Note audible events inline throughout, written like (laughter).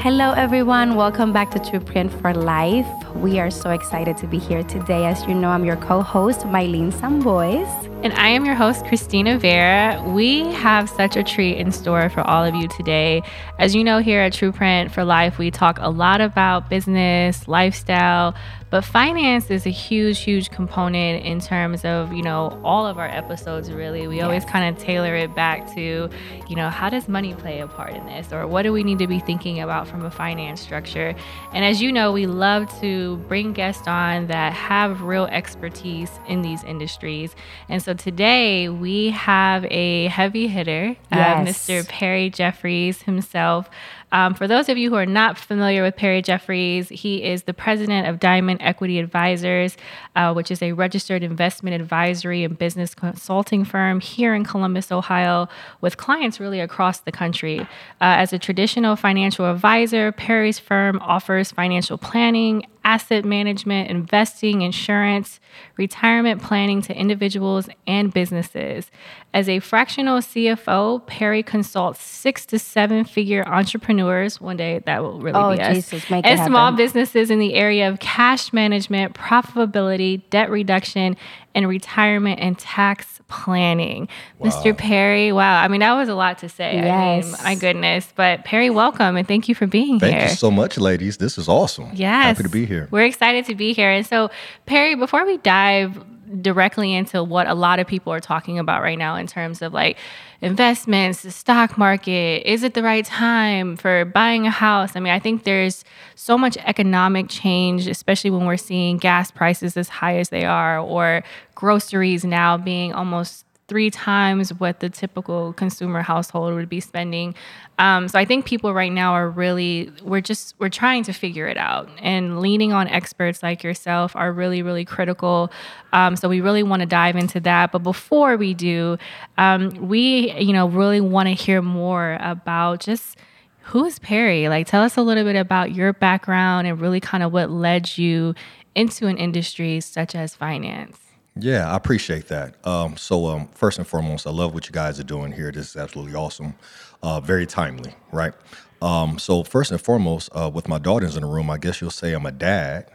Hello, everyone. Welcome back to TruePrint for Life. We are so excited to be here today. As you know, I'm your co host, Mylene Samboys. And I am your host, Christina Vera. We have such a treat in store for all of you today. As you know, here at TruePrint for Life, we talk a lot about business, lifestyle, but finance is a huge, huge component in terms of, you know, all of our episodes, really. We yes. always kind of tailor it back to, you know, how does money play a part in this? Or what do we need to be thinking about from a finance structure? And as you know, we love to bring guests on that have real expertise in these industries. And so today we have a heavy hitter, uh, yes. uh, Mr. Perry Jeffries himself. Um, for those of you who are not familiar with Perry Jeffries, he is the president of Diamond Equity Advisors, uh, which is a registered investment advisory and business consulting firm here in Columbus, Ohio, with clients really across the country. Uh, as a traditional financial advisor, Perry's firm offers financial planning, asset management, investing, insurance, retirement planning to individuals and businesses. As a fractional CFO, Perry consults six to seven figure entrepreneurs. One day that will really oh, be Jesus, us. Make and small businesses in the area of cash management, profitability, debt reduction, and retirement and tax planning. Wow. Mr. Perry, wow. I mean, that was a lot to say. Yes. I mean, my goodness. But Perry, welcome and thank you for being thank here. Thank you so much, ladies. This is awesome. Yes. Happy to be here. We're excited to be here. And so, Perry, before we dive directly into what a lot of people are talking about right now in terms of like investments, the stock market, is it the right time for buying a house? I mean, I think there's so much economic change, especially when we're seeing gas prices as high as they are, or groceries now being almost three times what the typical consumer household would be spending. Um, so I think people right now are really we're just we're trying to figure it out, and leaning on experts like yourself are really really critical. Um, so we really want to dive into that. But before we do, um, we you know really want to hear more about just who is Perry? Like, tell us a little bit about your background and really kind of what led you into an industry such as finance. Yeah, I appreciate that. Um, so, um, first and foremost, I love what you guys are doing here. This is absolutely awesome. Uh, very timely, right? Um, so, first and foremost, uh, with my daughters in the room, I guess you'll say I'm a dad.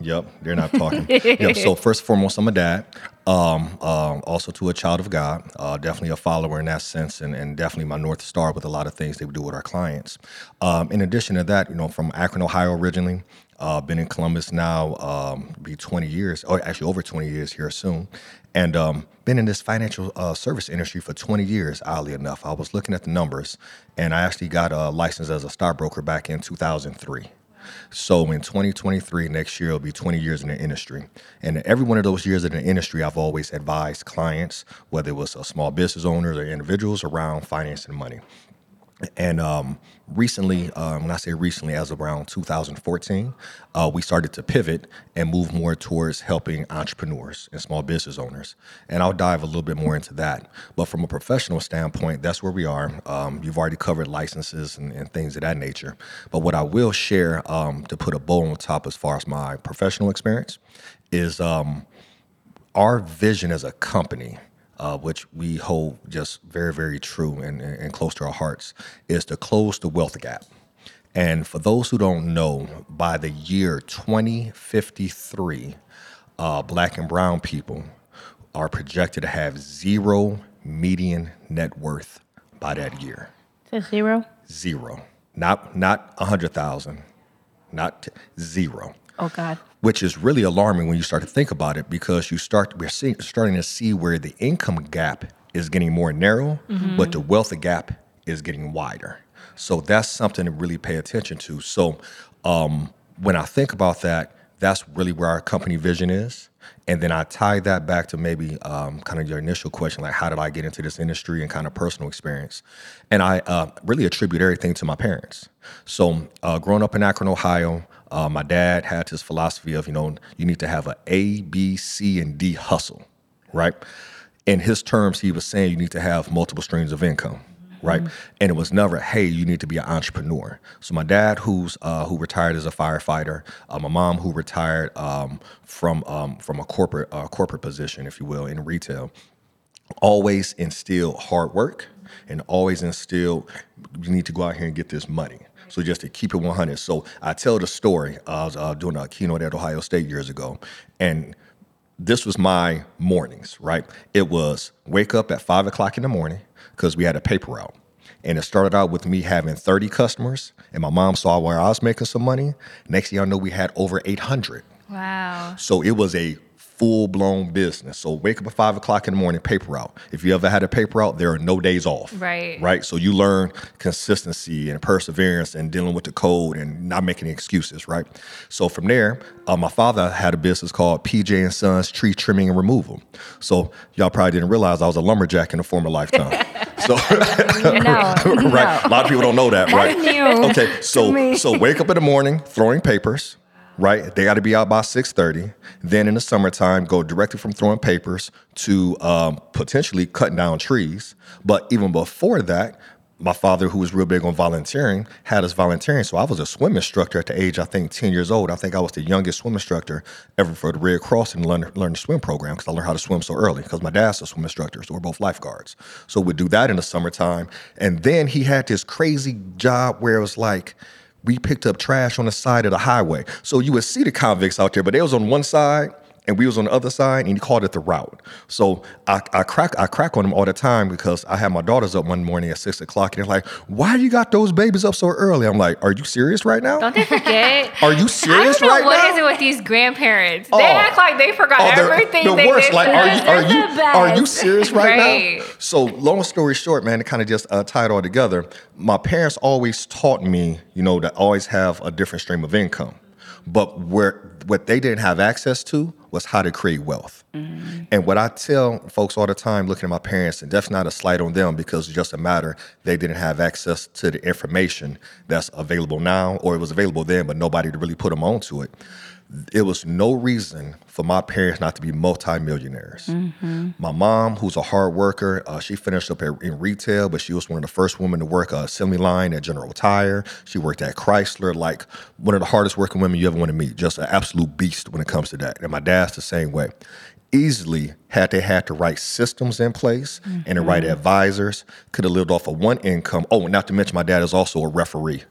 Yep, they're not talking. yep. So, (laughs) first and foremost, I'm a dad. Um, uh, also to a child of God. Uh, definitely a follower in that sense, and, and, definitely my north star with a lot of things they would do with our clients. Um, in addition to that, you know, from Akron, Ohio originally. Uh, been in Columbus now, um, be 20 years, or actually over 20 years here soon, and um, been in this financial uh, service industry for 20 years. Oddly enough, I was looking at the numbers, and I actually got a license as a stockbroker back in 2003. So in 2023, next year, it'll be 20 years in the industry. And every one of those years in the industry, I've always advised clients, whether it was a small business owners or individuals, around financing money. And um, recently, um, when I say recently, as around 2014, uh, we started to pivot and move more towards helping entrepreneurs and small business owners. And I'll dive a little bit more into that. But from a professional standpoint, that's where we are. Um, you've already covered licenses and, and, things of that nature. But what I will share um, to put a bow on top as far as my professional experience is um, our vision as a company uh, which we hold just very, very true and, and close to our hearts, is to close the wealth gap. And for those who don't know, by the year 2053, uh, black and brown people are projected to have zero median net worth by that year. So zero? Zero. Not not a hundred thousand. Not t- zero. Oh God. Which is really alarming when you start to think about it because you start we're seeing, starting to see where the income gap is getting more narrow, mm-hmm. but the wealth gap is getting wider. So that's something to really pay attention to. So um, when I think about that, that's really where our company vision is. And then I tie that back to maybe um, kind of your initial question, like how did I get into this industry and kind of personal experience. And I uh, really attribute everything to my parents. So uh, growing up in Akron, Ohio, uh, my dad had his philosophy of, you know, you need to have a A, B, C, and D hustle, right? In his terms, he was saying you need to have multiple streams of income, right? Mm-hmm. And it was never, hey, you need to be an entrepreneur. So my dad, who's uh, who retired as a firefighter, uh, my mom, who retired um, from um, from a corporate uh, corporate position, if you will, in retail, always instilled hard work and always instilled you need to go out here and get this money. So just to keep it 100. So I tell the story. I was uh, doing a keynote at Ohio State years ago, and this was my mornings, right? It was wake up at five o'clock in the morning because we had a paper route. And it started out with me having 30 customers, and my mom saw where I was making some money. Next thing I know, we had over 800. Wow. So it was a full blown business. So wake up at five o'clock in the morning, paper out. If you ever had a paper out, there are no days off. Right. Right. So you learn consistency and perseverance and dealing with the code and not making excuses. Right. So from there, uh, my father had a business called PJ and Sons Tree Trimming and Removal. So y'all probably didn't realize I was a lumberjack in a former lifetime. (laughs) so (laughs) No, right. A lot of people don't know that, right? Okay, so so wake up in the morning, throwing papers, right? They got to be out by six thirty. Then in the summertime, go directly from throwing papers to um, potentially cutting down trees. But even before that. My father, who was real big on volunteering, had us volunteering. So I was a swim instructor at the age, I think, 10 years old. I think I was the youngest swim instructor ever for the Red Cross and learn, learn the swim program because I learned how to swim so early because my dad's a swim instructor. So we're both lifeguards. So we'd do that in the summertime. And then he had this crazy job where it was like, we picked up trash on the side of the highway. So you would see the convicts out there, but they was on one side and we was on the other side, and he called it the route. So I, I crack I crack on him all the time because I had my daughters up one morning at six o'clock, and they're like, "Why you got those babies up so early?" I'm like, "Are you serious right now? Don't they forget? (laughs) Are you serious I don't know right what now?" is it with these grandparents. Oh. They act like they forgot Oh, everything the they worst. did. Like, are you are you are you serious right, Right. now? So, long story short, man, to kind of just uh, tie it all together, my parents always taught me, you know, to always have a different stream of income. But where what they didn't have access to was how to create wealth. Mm-hmm. And what I tell folks all the time, looking at my parents, and that's not a slight on them because it's just a matter they didn't have access to the information that's available now, or it was available then, but nobody to really put them onto it. It was no reason for my parents not to be multimillionaires. My mom, who's a hard worker, uh, she finished up at, in retail, but she was one of the first women to work a assembly line at General Tire. She worked at Chrysler, like one of the hardest working women you ever want to meet. Just an absolute beast when it comes to that. And my dad's the same way. Easily, had they had the right systems in place and the right advisors, could have lived off of one income. Oh, not to mention, my dad is also a referee.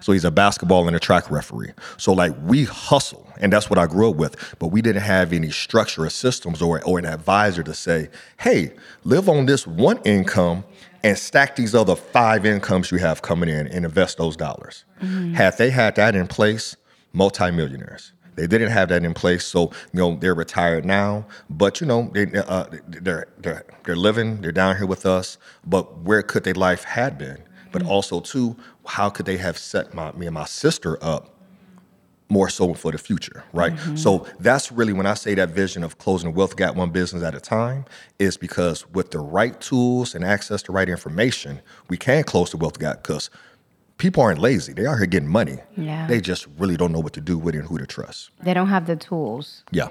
So he's a basketball and a track referee. So like we hustle, and that's what I grew up with. But we didn't have any structure or systems or, or an advisor to say, hey, live on this one income and stack these other five incomes you have coming in and invest those dollars. Had they had that in place, multimillionaires. They didn't have that in place, so you know they're retired now. But you know they uh, they're they're they're living, they're down here with us. But where could their life had been? But also too, how could they have set my me and my sister up more so for the future, right? Mm-hmm. So that's really when I say that vision of closing the wealth gap one business at a time is because with the right tools and access to right information, we can close the wealth gap because people aren't lazy. They are here getting money. Yeah. They just really don't know what to do with it and who to trust. They don't have the tools. Yeah.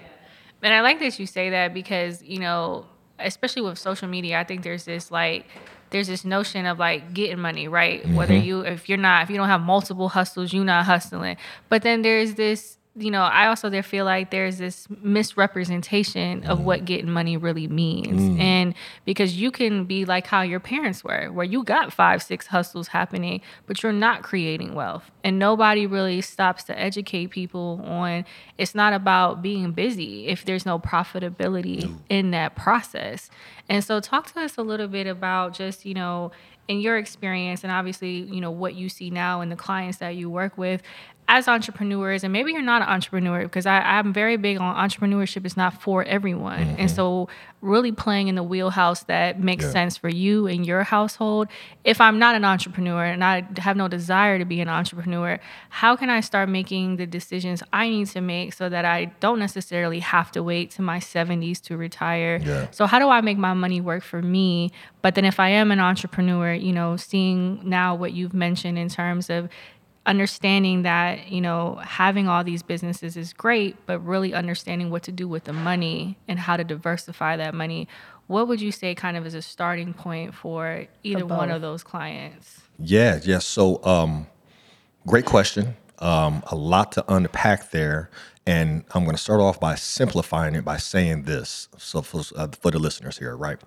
And I like that you say that because, you know, especially with social media, I think there's this like there's this notion of like getting money, right? Whether mm-hmm. you if you're not if you don't have multiple hustles, you're not hustling. But then there's this you know, I also there feel like there's this misrepresentation of mm. what getting money really means. Mm. And because you can be like how your parents were, where you got five, six hustles happening, but you're not creating wealth. And nobody really stops to educate people on it's not about being busy if there's no profitability in that process. And so talk to us a little bit about just, you know, in your experience and obviously, you know, what you see now and the clients that you work with as entrepreneurs, and maybe you're not an entrepreneur because I, I'm very big on entrepreneurship is not for everyone. And mm-hmm. so really playing in the wheelhouse that makes Yeah. sense for you and your household. If I'm not an entrepreneur and I have no desire to be an entrepreneur, how can I start making the decisions I need to make so that I don't necessarily have to wait to my 70s to retire? Yeah. So how do I make my money work for me? But then if I am an entrepreneur, you know, seeing now what you've mentioned in terms of understanding that, you know, having all these businesses is great, but really understanding what to do with the money and how to diversify that money. What would you say kind of is a starting point for either one of those clients? Yeah, yeah. So, um, great question. Um, a lot to unpack there, and I'm going to start off by simplifying it by saying this. So, for, uh, for the listeners here, right?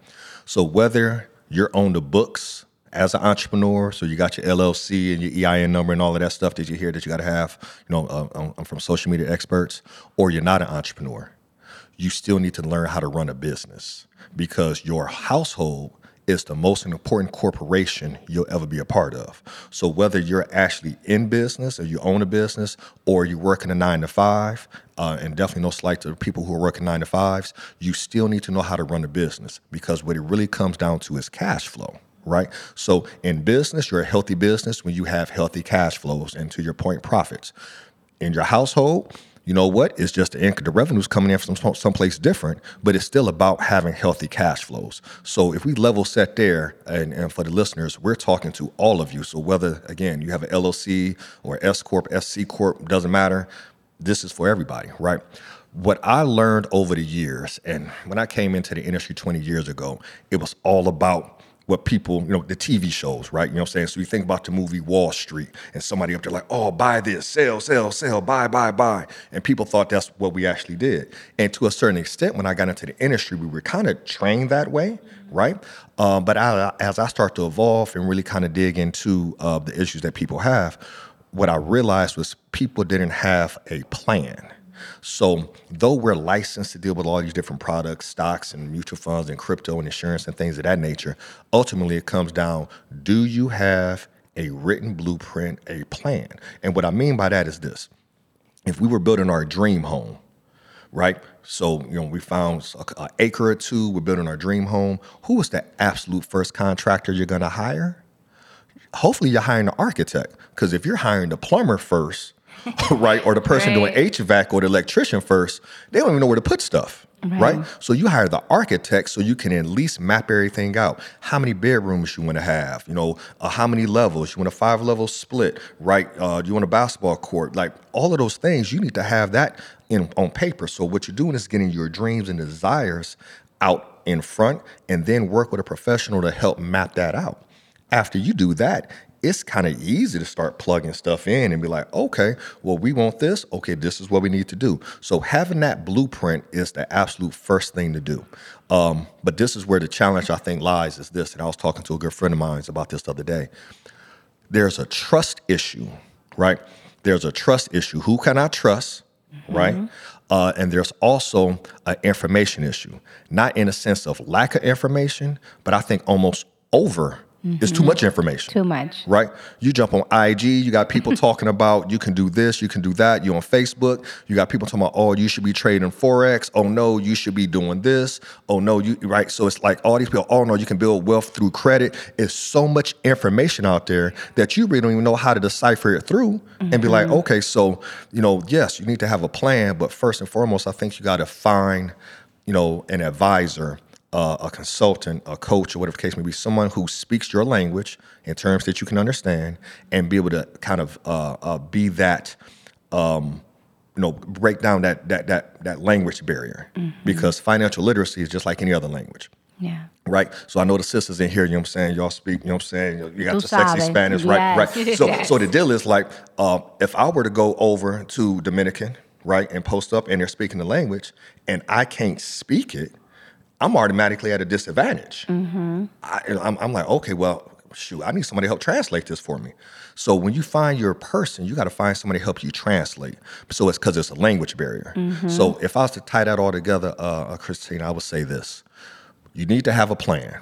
So, whether you're on the books as an entrepreneur. So you got your LLC and your EIN number and all of that stuff that you hear that you got to have, you know, uh, um, from social media experts, or you're not an entrepreneur. You still need to learn how to run a business because your household is the most important corporation you'll ever be a part of. So whether you're actually in business or you own a business or you're working a nine to five, uh, and definitely no slight to people who are working nine to fives, you still need to know how to run a business because what it really comes down to is cash flow right? So in business, you're a healthy business when you have healthy cash flows and to your point, profits. In your household, you know what? It's just the income, the revenue's coming in from some, someplace different, but it's still about having healthy cash flows. So if we level set there, and, and for the listeners, we're talking to all of you. So whether again you have an LLC or S corp, SC corp, doesn't matter. This is for everybody, right? What I learned over the years, and when I came into the industry 20 years ago, it was all about what people, you know, the TV shows, right? You know what I'm saying? So you think about the movie Wall Street and somebody up there like, oh, buy this, sell, sell, sell, buy, buy, buy. And people thought that's what we actually did. And to a certain extent, when I got into the industry, we were kind of trained that way, right? Um, but I, as I start to evolve and really kind of dig into uh, the issues that people have, what I realized was people didn't have a plan so, though we're licensed to deal with all these different products, stocks and mutual funds and crypto and insurance and things of that nature, ultimately it comes down do you have a written blueprint, a plan? And what I mean by that is this if we were building our dream home, right? So, you know, we found an acre or two, we're building our dream home. Who is the absolute first contractor you're gonna hire? Hopefully, you're hiring an architect. Because if you're hiring the plumber first, (laughs) right? Or the person right. doing HVAC or the electrician first, they don't even know where to put stuff. Right. right. So you hire the architect so you can at least map everything out. How many bedrooms you want to have? You know, uh, how many levels? You want a five level split, right? Uh, do you want a basketball court? Like all of those things, you need to have that in on paper. So what you're doing is getting your dreams and desires out in front, and then work with a professional to help map that out. After you do that, it's kind of easy to start plugging stuff in and be like, okay, well, we want this. Okay, this is what we need to do. So having that blueprint is the absolute first thing to do. Um, but this is where the challenge I think lies is this. And I was talking to a good friend of mine about this the other day. There's a trust issue, right? There's a trust issue. Who can I trust, mm-hmm. right? Uh, and there's also an information issue, not in a sense of lack of information, but I think almost over Mm-hmm. It's too much information. Too much. Right? You jump on IG, you got people (laughs) talking about you can do this, you can do that. You're on Facebook, you got people talking about, oh, you should be trading Forex. Oh no, you should be doing this. Oh no, you right. So it's like all these people, oh no, you can build wealth through credit. It's so much information out there that you really don't even know how to decipher it through mm-hmm. and be like, mm-hmm. okay, so, you know, yes, you need to have a plan, but first and foremost, I think you gotta find, you know, an advisor uh, a consultant, a coach, or whatever the case may be, someone who speaks your language in terms that you can understand, and be able to kind of uh, uh, be that, um, you know, break down that that that that language barrier. Mm-hmm. Because financial literacy is just like any other language. Yeah. Right. So I know the sisters in here, you know what I'm saying? Y'all speak, you know what I'm saying? You got the sexy Spanish, yes. right? Right. So yes. (laughs) so the deal is like, uh, if I were to go over to Dominican, right, and post up and they're speaking the language and I can't speak it, I'm automatically at a disadvantage. Mm-hmm. I, am I'm like, okay, well, shoot, I need somebody to help translate this for me. So when you find your person, you got to find somebody to help you translate. So it's because it's a language barrier. Mm-hmm. So if I was to tie that all together, uh, uh, Christine, I would say this: you need to have a plan,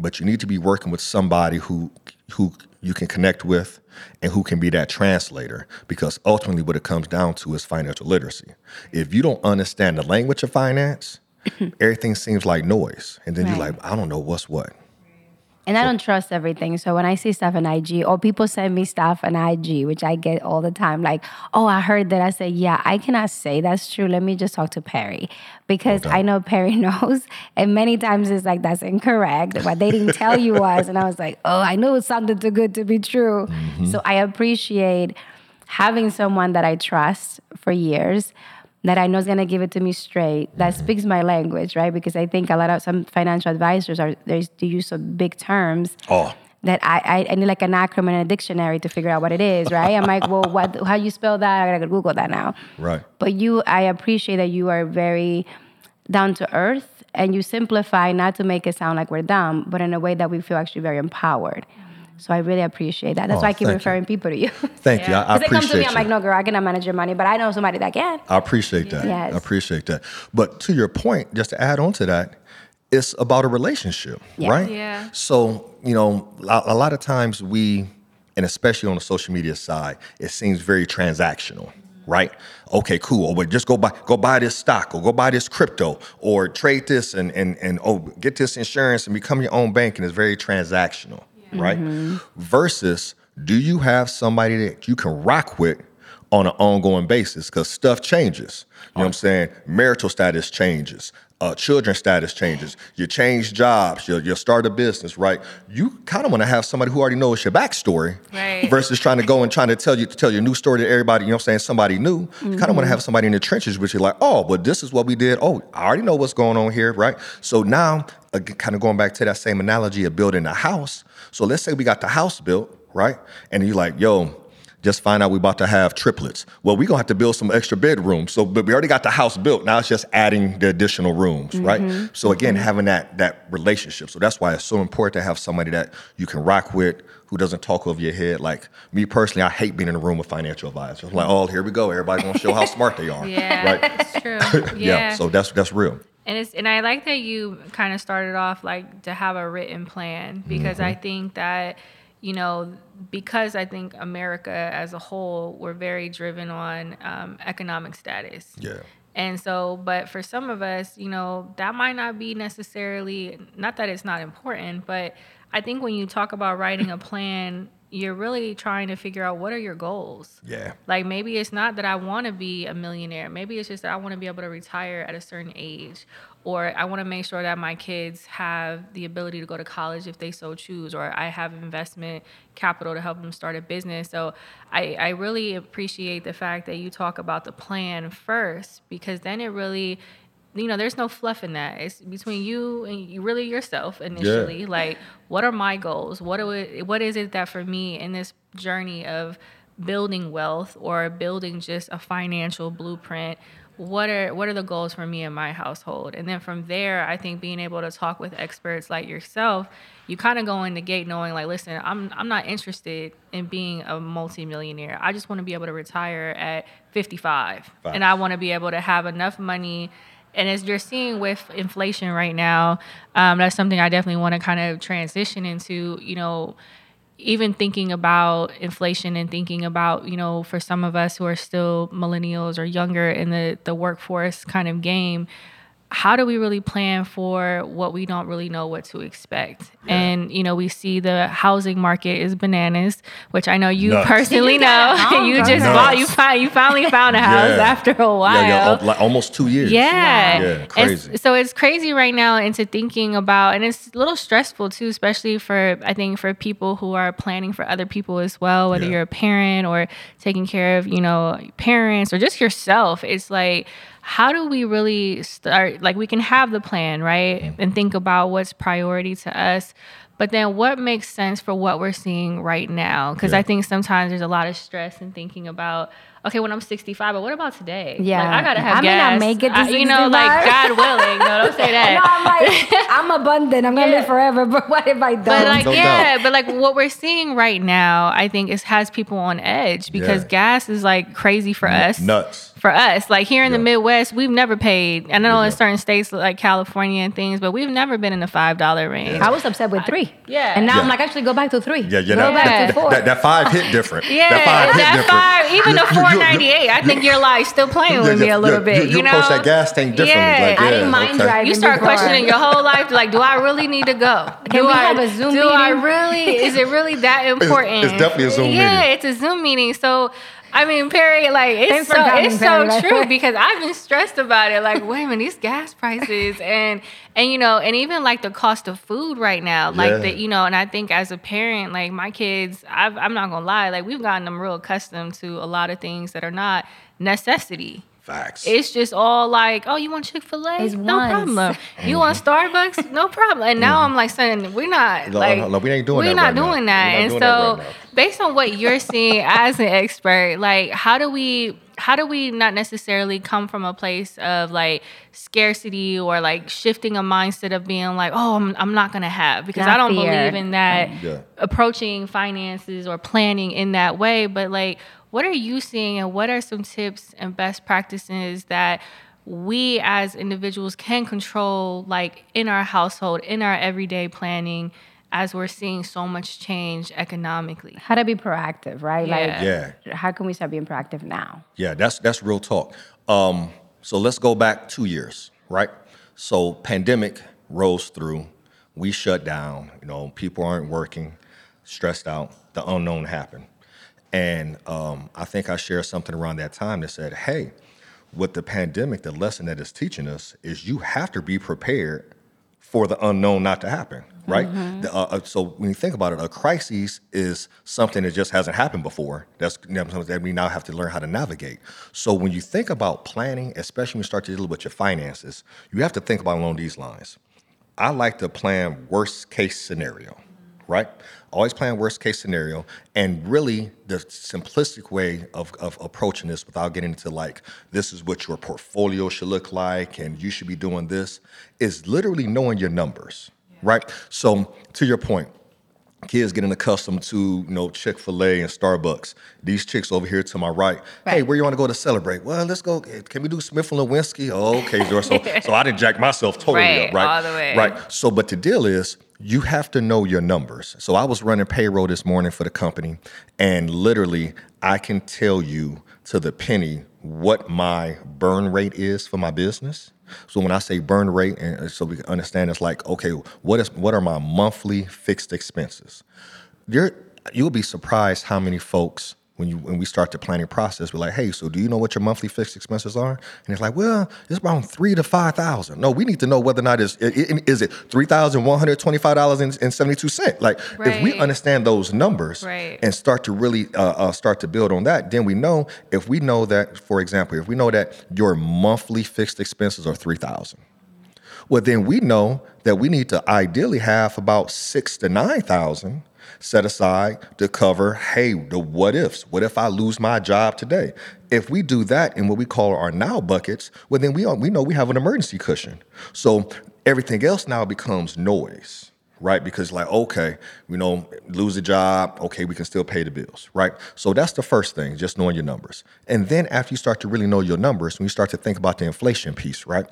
but you need to be working with somebody who who you can connect with and who can be that translator because ultimately what it comes down to is financial literacy. If you don't understand the language of finance, (coughs) everything seems like noise. And then right. you're like, I don't know what's what. And I don't trust everything. So when I see stuff on IG, or people send me stuff on IG, which I get all the time, like, oh, I heard that. I say, yeah, I cannot say that's true. Let me just talk to Perry because. I know Perry (laughs) knows. And many times it's like, that's incorrect. What they didn't tell you was. And I was like, oh, I know it sounded too good to be true. Mm-hmm. So I appreciate having someone that I trust for years that I know is going to give it to me straight, that speaks my language, right? Because I think a lot of some financial advisors are there's the use of big terms. Oh. That I, I, need like an acronym and a dictionary to figure out what it is, right? I'm like, well, what? How you spell that? I gotta Google that now. Right. But you, I appreciate that you are very down to earth and you simplify not to make it sound like we're dumb, but in a way that we feel actually very empowered. So I really appreciate that. That's Oh, why I oh, keep thank you. referring people to you. (laughs) Thank you. I, I Because they come to appreciate me, I'm like, no, girl, I cannot manage your money, but I know somebody that can. I appreciate that. Yes. I appreciate that. But to your point, just to add on to that, it's about a relationship, Yeah. right? Yeah. So, you know, a, a lot of times we, and especially on the social media side, it seems very transactional, right? Okay, cool. Oh, but just go buy go buy this stock or go buy this crypto or trade this and and and oh get this insurance and become your own bank and it's very transactional, right? Versus do you have somebody that you can rock with on an ongoing basis because stuff changes. You know what I'm saying? Marital status changes. Uh, children status changes. You change jobs. You, you start a business, right? You kind of want to have somebody who already knows your backstory Right. versus trying to go and trying to tell you to tell your new story to everybody. You know what I'm saying? Somebody new. You kind of want to have somebody in the trenches, which you're like, oh, but this is what we did. Oh, I already know what's going on here, right? So now, uh, kind of going back to that same analogy of building a house. So let's say we got the house built, right? And you're like, yo, just find out we about to have triplets. Well, we're gonna have to build some extra bedrooms. So, but we already got the house built. Now it's just adding the additional rooms, mm-hmm. right? So again, mm-hmm. having that that relationship. So that's why it's so important to have somebody that you can rock with, who doesn't talk over your head. Like me personally, I hate being in a room with financial advisors. I'm like, oh, here we go. Everybody's gonna show how smart they are. (laughs) Yeah, Right. true. (laughs) Yeah. Yeah. So that's that's real. And it's and I like that you kind of started off like to have a written plan because I think that you know because I think America as a whole we're very driven on um, economic status. Yeah. And so, but for some of us, you know, that might not be necessarily, not that it's not important, but I think when you talk about writing a plan, you're really trying to figure out what are your goals. Yeah. Like maybe it's not that I want to be a millionaire. Maybe it's just that I want to be able to retire at a certain age. Or I want to make sure that my kids have the ability to go to college if they so choose, or I have investment capital to help them start a business. So I, I really appreciate the fact that you talk about the plan first because then it really you know, there's no fluff in that. It's between you and you really yourself initially. Like, what are my goals? What are it, what is it that for me in this journey of building wealth or building just a financial blueprint? What are what are the goals for me and my household? And then from there, I think being able to talk with experts like yourself, you kind of go in the gate knowing like, listen, I'm I'm not interested in being a multimillionaire. I just want to be able to retire at 55, and I want to be able to have enough money and as you're seeing with inflation right now, um, that's something I definitely want to kind of transition into. You know, even thinking about inflation and thinking about you know for some of us who are still millennials or younger in the the workforce kind of game how do we really plan for what we don't really know what to expect and you know we see the housing market is bananas which i know you Nuts. personally You know (laughs) you just Nuts. bought you, fi- you finally found a house Yeah. after a while Yeah, yeah, like almost two years. yeah. Yeah, crazy. s- so it's crazy right now into thinking about, and it's a little stressful too, especially for, I think, for people who are planning for other people as well, whether Yeah. you're a parent or taking care of, you know, parents or just yourself. It's like, how do we really start? Like, we can have the plan, right? Mm-hmm. And think about what's priority to us. But then what makes sense for what we're seeing right now? Because Yeah. I think sometimes there's a lot of stress in thinking about, okay, when I'm 65, but what about today? Yeah. Like, I gotta have I may not gas. make it to I- you know, like God willing. No, don't say (laughs) that No, that. I'm like, I'm abundant. I'm gonna Yeah. live forever. But what if I don't? But like No yeah, doubt. but like what we're seeing right now, I think is has people on edge because Yeah. gas is like crazy for us. Nuts. For us, like here in the Midwest, we've never paid. And I know Yeah. in certain states like California and things, but we've never been in the five dollar range. I was upset with three. Yeah. And now I'm like, actually, go back to three. Yeah, yeah. Go That, back that, to four. that, that five hit different. (laughs) Yeah, that five hit that different. five, even You- the you- you- four ninety eight. I think you're like still playing with me a little bit. You- You, you know, approach that gas tank differently, Yeah. like, I didn't mind okay. driving. you start before. questioning your whole life. Like, do I really need to go? Can do we I have a Zoom Do I really? Is it really that (laughs) important? it's definitely a Zoom meeting. yeah, it's a Zoom meeting. So. I mean, Perry, like it's Thanks so it's Perry, so true because I've been stressed about it. Like, wait a minute, these gas prices and and you know, and even like the cost of food right now, like Yeah. the you know, and I think as a parent, like my kids, I've, I'm not gonna lie, like we've gotten them real accustomed to a lot of things that are not necessity. Facts. It's just all like, oh, you want Chick Fil A? No once. problem. You mm-hmm. want Starbucks? No problem. And now mm-hmm. I'm like saying, we're not No, like no, no, we ain't doing we're that not right now. doing that. We're not and doing so, that right now. based on what you're seeing as an expert, like, how do we? How do we not necessarily come from a place of like scarcity or like shifting a mindset of being like, oh, I'm, I'm not gonna have because Not I don't fear. believe in that Yeah. approaching finances or planning in that way. But like, what are you seeing and what are some tips and best practices that we as individuals can control like in our household, in our everyday planning as we're seeing so much change economically? How to be proactive, right? Yeah. Yeah. How can we start being proactive now? Yeah, that's that's real talk. Um, so let's go back two years, right? So pandemic rose through, we shut down. You know, people aren't working, stressed out. The unknown happened, and um, I think I shared something around that time that said, "Hey, with the pandemic, the lesson that it's teaching us is you have to be prepared for the unknown not to happen, right? The, uh, uh, so when you think about it, a crisis is something that just hasn't happened before. That's you know, something that we now have to learn how to navigate. So when you think about planning, especially when you start to deal with your finances, you have to think about along these lines. I like to plan worst case scenario, right? Always plan worst case scenario. And really, the simplistic way of, of approaching this without getting into like, this is what your portfolio should look like and you should be doing this is literally knowing your numbers, right? So, to your point, kids getting accustomed to you know chick-fil-a and starbucks. These chicks over here to my right, hey where you want to go to celebrate? Well let's go eh, can we do Smith and Wollensky oh, okay so, (laughs) so i didn't jack myself totally Right, up right? all the way. right. So but the deal is you have to know your numbers so i was running payroll this morning for the company and literally i can tell you to the penny what my burn rate is for my business so when I say burn rate, and uh, so we can understand, it's like, okay, what is what are my monthly fixed expenses? You'll be surprised how many folks when you when we start the planning process, we're like, hey, so do you know what your monthly fixed expenses are? And it's like, well, it's around three to five thousand. No, we need to know whether or not it's, i- i- is it three thousand one hundred twenty five dollars and seventy two cent. Like if we understand those numbers Right. and start to really uh, uh, start to build on that, then we know if we know that, for example, if we know that your monthly fixed expenses are three thousand, well, then we know that we need to ideally have about six to nine thousand set aside to cover, hey, the what ifs. What if I lose my job today? If we do that in what we call our now buckets, well, then we are, we know we have an emergency cushion. So everything else now becomes noise. Right, because like okay, you know, lose a job, okay, we can still pay the bills, right? So that's the first thing, just knowing your numbers, and then after you start to really know your numbers, when you start to think about the inflation piece, right?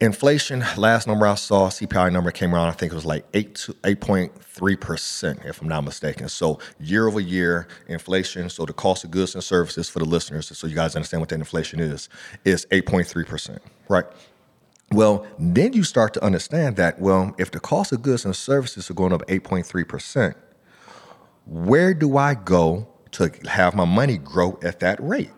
Inflation, last number I saw, CPI number came around, I think it was like 8 to 8.3%, if I'm not mistaken. So year over year, inflation, so the cost of goods and services for the listeners, so you guys understand what that inflation is, is 8.3%, right? Well, then you start to understand that, well, if the cost of goods and services are going up 8.3%, where do I go to have my money grow at that rate?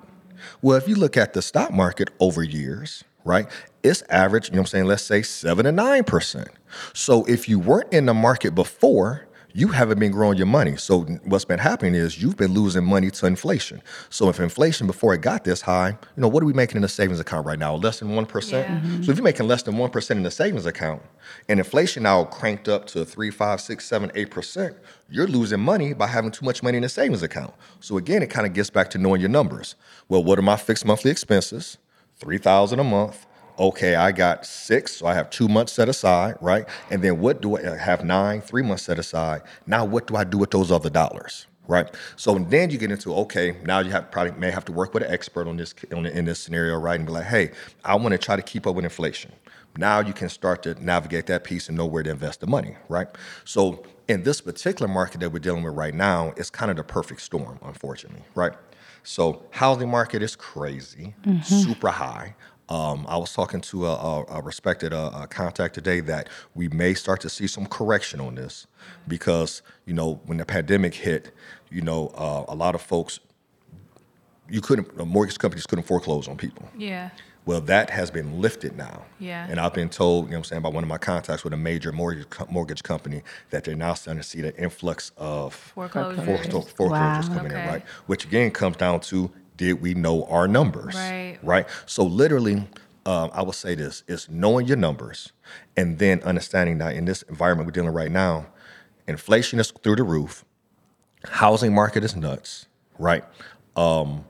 Well, if you look at the stock market over years, right, it's average, you know what I'm saying, let's say seven to nine percent. So if you weren't in the market before, you haven't been growing your money. So what's been happening is you've been losing money to inflation. So if inflation before it got this high, you know, what are we making in the savings account right now? Less than 1%? Yeah. Mm-hmm. So if you're making less than 1% in the savings account and inflation now cranked up to three, five, six, seven, eight percent you're losing money by having too much money in the savings account. So again, it kind of gets back to knowing your numbers. Well, what are my fixed monthly expenses? 3000 a month. Okay, I got six, so I have two months set aside, right? And then what do I I have nine, three months set aside? Now, what do I do with those other dollars? right? So then you get into okay, now you have probably may have to work with an expert on this on, in this scenario, right? And be like, hey, I want to try to keep up with inflation. Now you can start to navigate that piece and know where to invest the money, right? So in this particular market that we're dealing with right now, it's kind of the perfect storm, unfortunately, right? So housing market is crazy, mm-hmm. super high. Um, I was talking to a, a, a respected uh, uh, contact today that we may start to see some correction on this because you know when the pandemic hit, you know uh, a lot of folks you couldn't mortgage companies couldn't foreclose on people. Yeah. Well, that has been lifted now. Yeah. And I've been told, you know what I'm saying, by one of my contacts with a major mortgage co- mortgage company that they're now starting to see the influx of Foreclosures. foreclo- foreclosures Wow. coming in, right? Which again comes down to did we know our numbers? Right. Right. So literally, um, I will say this: is knowing your numbers, and then understanding that in this environment we're dealing with right now, inflation is through the roof, housing market is nuts, right? Um,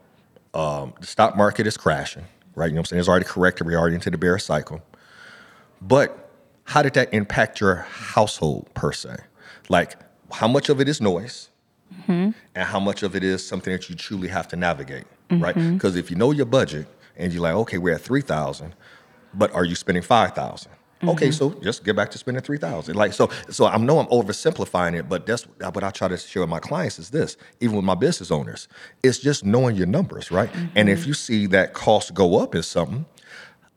um, the stock market is crashing, right? You know what I'm saying? It's already corrected. We're already into the bear cycle. But how did that impact your household per se? Like, how much of it is noise, Mm-hmm. and how much of it is something that you truly have to navigate, mm-hmm. right? Because if you know your budget and you're like, okay, we're at three thousand, but are you spending five mm-hmm. Okay, so just get back to spending three thousand. Like so, so I know I'm oversimplifying it, but that's what I try to share with my clients is this. Even with my business owners, it's just knowing your numbers, right? And if you see that cost go up in something,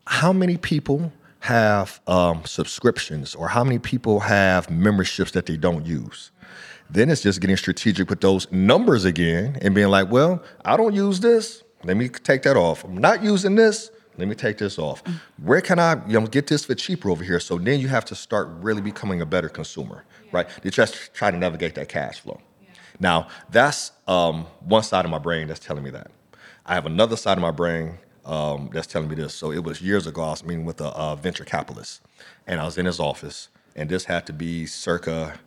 how many people have um, subscriptions or how many people have memberships that they don't use? Then it's just getting strategic with those numbers again and being like, well, I don't use this. Let me take that off. I'm not using this. Let me take this off. Where can I you know, get this for cheaper over here? So then you have to start really becoming a better consumer, right? You just try to navigate that cash flow. Now, that's um, one side of my brain that's telling me that. I have another side of my brain um, that's telling me this. So it was years ago, I was meeting with a, uh venture capitalist, and I was in his office, and this had to be circa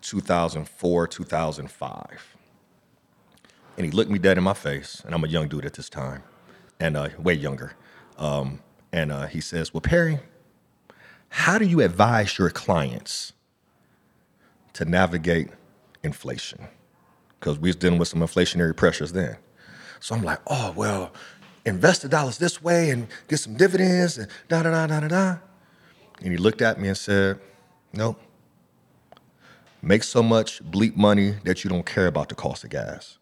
2004, 2005. And he looked me dead in my face, and I'm a young dude at this time, and uh, way younger. Um, and uh, he says, Well, Perry, how do you advise your clients to navigate inflation? Because we was dealing with some inflationary pressures then. So I'm like, oh, well, invest the dollars this way and get some dividends and da da da da da. And he looked at me and said, nope. Make so much bleep money that you don't care about the cost of gas.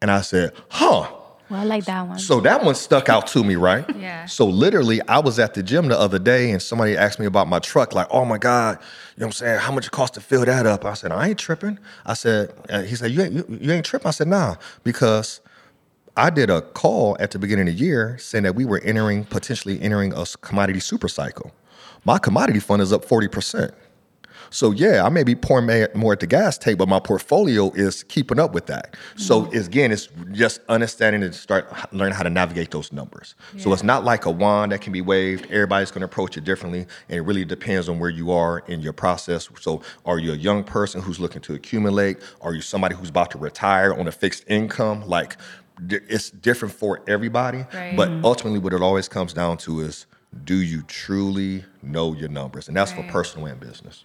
And I said, huh. Well, I like that one. So that one stuck out to me, right? Yeah. So literally, I was at the gym the other day and somebody asked me about my truck, like, oh my God, you know what I'm saying? How much it cost to fill that up? I said, I ain't tripping. I said, uh, he said, you ain't, you, you ain't tripping? I said, nah, because I did a call at the beginning of the year saying that we were entering, potentially entering a commodity super cycle. My commodity fund is up 40%. So yeah, I may be pouring more at the gas tank, but my portfolio is keeping up with that. Mm-hmm. So it's, again, it's just understanding to start learning how to navigate those numbers. So it's not like a wand that can be waved. Everybody's going to approach it differently, and it really depends on where you are in your process. So are you a young person who's looking to accumulate? Are you somebody who's about to retire on a fixed income? Like it's different for everybody, Right. but mm-hmm. ultimately, what it always comes down to is. Do you truly know your numbers? And that's Right. for personal and business.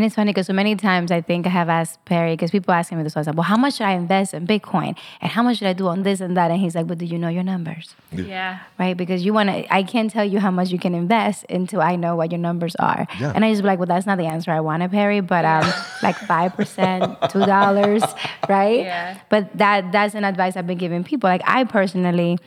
And it's funny because so many times I think I have asked Perry, because people asking me this all the time, well, how much should I invest in Bitcoin? And how much should I do on this and that? And he's like, but do you know your numbers? Yeah. Right? Because you want to, I can't tell you how much you can invest until I know what your numbers are. Yeah. And I just be like, well, that's not the answer I wanted, Perry, but um, (laughs) like 5%, $2, (laughs) right? Yeah. But that that's an advice I've been giving people. Like I personally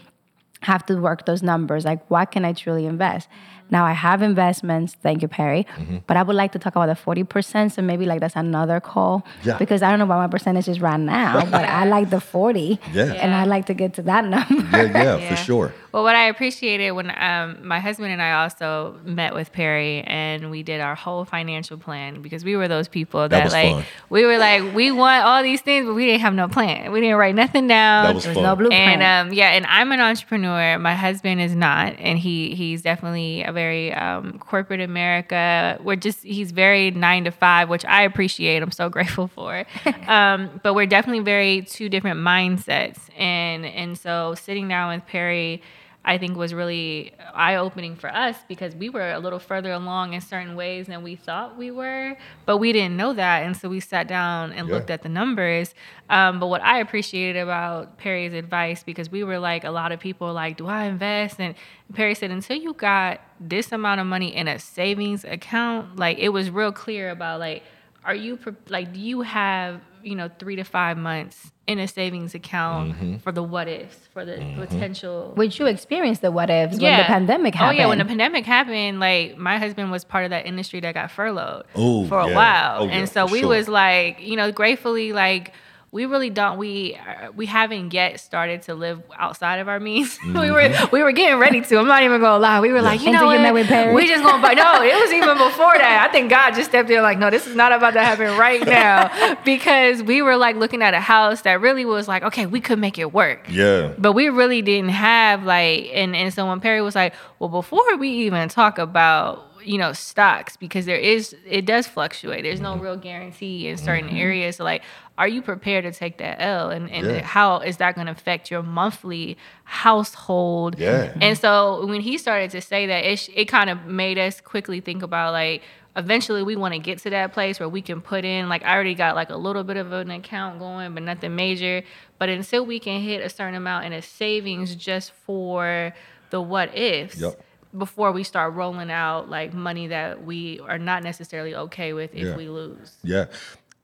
have to work those numbers. Like, what can I truly invest? Now, I have investments. Thank you, Perry. Mm-hmm. But I would like to talk about the forty percent. So maybe like that's another call. Yeah. Because I don't know what my percentage is right now, but I like the forty. (laughs) Yeah. And I like to get to that (laughs) number. Yeah, yeah, Yeah. for sure. Well, what I appreciated when um, my husband and I also met with Perry and we did our whole financial plan because we were those people that, was like fun. we were like we want all these things, but we didn't have no plan. We didn't write nothing down. That was There's fun. no blueprint. And um, yeah, and I'm an entrepreneur. My husband is not, and he he's definitely a very um, corporate America. We're just he's very nine to five, which I appreciate. I'm so (laughs) grateful for. um, but we're definitely very two different mindsets, and and so sitting down with Perry. I think was really eye opening for us because we were a little further along in certain ways than we thought we were, but we didn't know that. And so we sat down and Yeah. looked at the numbers. Um, but what I appreciated about Perry's advice, because we were like, a lot of people like, do I invest? And Perry said, until you got this amount of money in a savings account, like it was real clear about like, are you pre- like, do you have, you know, three to five months in a savings account mm-hmm. for the what ifs, for the mm-hmm. potential Which you experienced the what ifs when the pandemic happened. Oh yeah, when the pandemic happened, like my husband was part of that industry that got furloughed Ooh, for a yeah. while, Oh, yeah, and so we sure. was like, you know, gratefully like. We really don't. We uh, we haven't yet started to live outside of our means. (laughs) we were Mm-hmm. we were getting ready to. I'm not even gonna lie. We were like, you Until know you what? met with Perry. we just gonna buy. No, it was even before that. I think God just stepped in like, no, this is not about to happen right (laughs) now because we were like looking at a house that really was like, okay, we could make it work. Yeah. But we really didn't have like, and and so when Perry was like, well, before we even talk about you know stocks because there is it does fluctuate there's no real guarantee in certain Mm-hmm. areas so like are you prepared to take that l and, and Yeah. how is that going to affect your monthly household Yeah. and so when he started to say that it, it kind of made us quickly think about like eventually we want to get to that place where we can put in like i already got like a little bit of an account going but nothing major but until we can hit a certain amount in a savings just for the what ifs Yep. Before we start rolling out like money that we are not necessarily okay with if Yeah. we lose. Yeah.